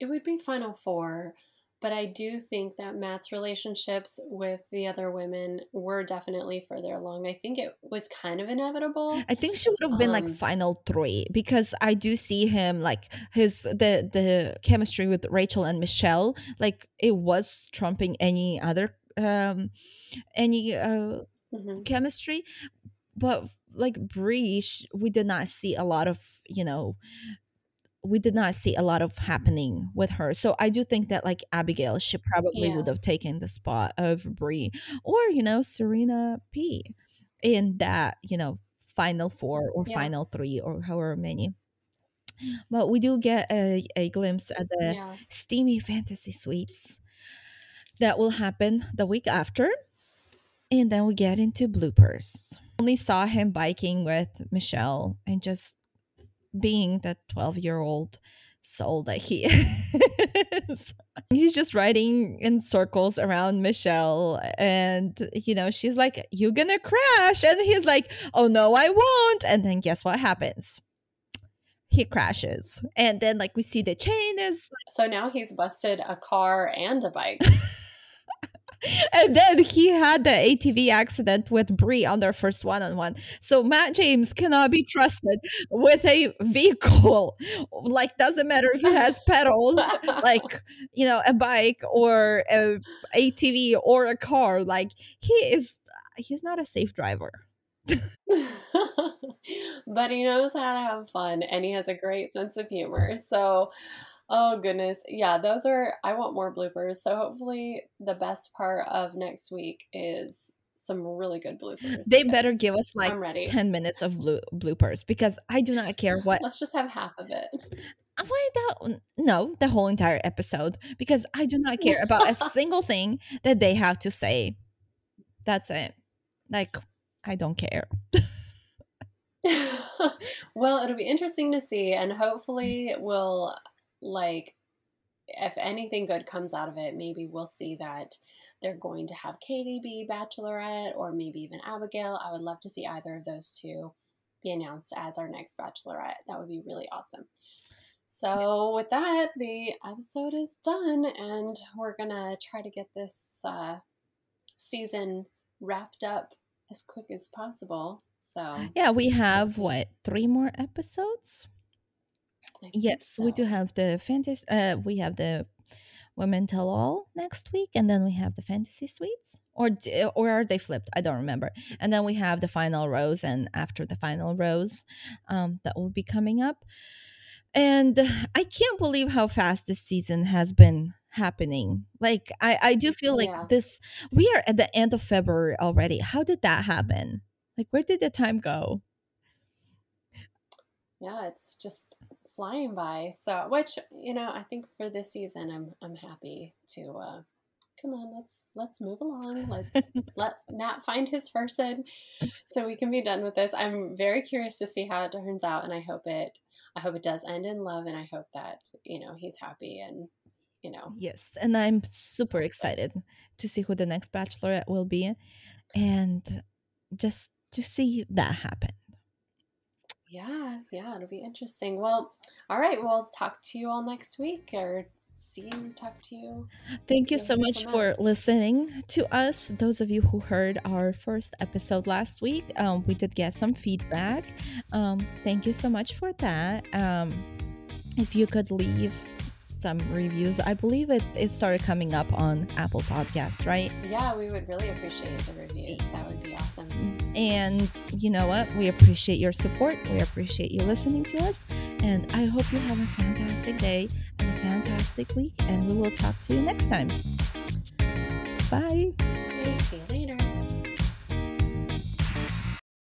It would be Final Four, but I do think that Matt's relationships with the other women were definitely further along. I think it was kind of inevitable. I think she would have been like Um, final three because I do see him like his the the chemistry with Rachael and Michelle like it was trumping any other um any uh mhm. chemistry but like Bri, we did not see a lot of you know we did not see a lot of happening with her. So I do think that like Abigail she probably would have taken the spot of Bri or you know Serena P in that you know final four or Yeah. final three or however many. But we do get a, a glimpse at the Yeah. steamy fantasy suites that will happen the week after. And then we get into bloopers. Only saw him biking with michelle and just being the 12 year old soul that he [laughs] is. He's just riding in circles around michelle and you know she's like You're gonna crash? And he's like oh no i won't. And then guess what happens? He crashes. And then like we see the chain is So now he's busted a car and a bike. [laughs] [laughs] and then he had the ATV accident with Bri on their first one-on-one. So Matt James cannot be trusted with a vehicle. Like doesn't matter if he has [laughs] pedals, like you know, a bike or a ATV or a car. Like he is, he's not a safe driver. [laughs] but he knows how to have fun and he has a great sense of humor. So, oh goodness. Yeah, those are, I want more bloopers. So, hopefully, the best part of next week is some really good bloopers. They better give us like I'm ready. 10 minutes of blue bloopers because I do not care what Let's just have half of it. Uh, why the no the whole entire episode because I do not care about a [laughs] single thing that they have to say. That's it. Like I don't care. [laughs] well, it'll be interesting to see, and hopefully, mm. we'll like if anything good comes out of it, maybe we'll see that they're going to have Katie be Bachelorette, or maybe even Abigail. I would love to see either of those two be announced as our next Bachelorette. That would be really awesome. So, with that, the episode is done, and we're gonna try to get this uh, season wrapped up as quick as possible. So, Yeah, we have what three more episodes? I Yes, we do have the fantasy. Uh, we have the women tell all next week, and then we have the fantasy suites, or or are they flipped? I don't remember. And then we have the final rose, and after the final rose, um, that will be coming up. And I can't believe how fast this season has been happening. Like I, I do feel like Yeah. this. We are at the end of February already. How did that happen? Like where did the time go? yeah, it's just flying by. So, which you know, I think for this season, I'm I'm happy to. uh Come on, let's let's move along. Let's [laughs] let Matt find his person, so we can be done with this. I'm very curious to see how it turns out, and I hope it. I hope it does end in love, and I hope that you know he's happy, and you know, Yes, and I'm super excited to see who the next bachelorette will be, and just to see that happen. Yeah, yeah, it'll be interesting. Well, all right, we'll talk to you all next week, or see you, talk to you. Thank you so much for us. listening to us. Those of you who heard our first episode last week, um, we did get some feedback. Um, thank you so much for that. Um, if you could leave some reviews, I believe it, it started coming up on Apple Podcasts, right? Yeah, we would really appreciate the reviews. That would be awesome. And you know what? We appreciate your support. We appreciate you listening to us. And I hope you have a fantastic day and a fantastic week. And we will talk to you next time. Bye.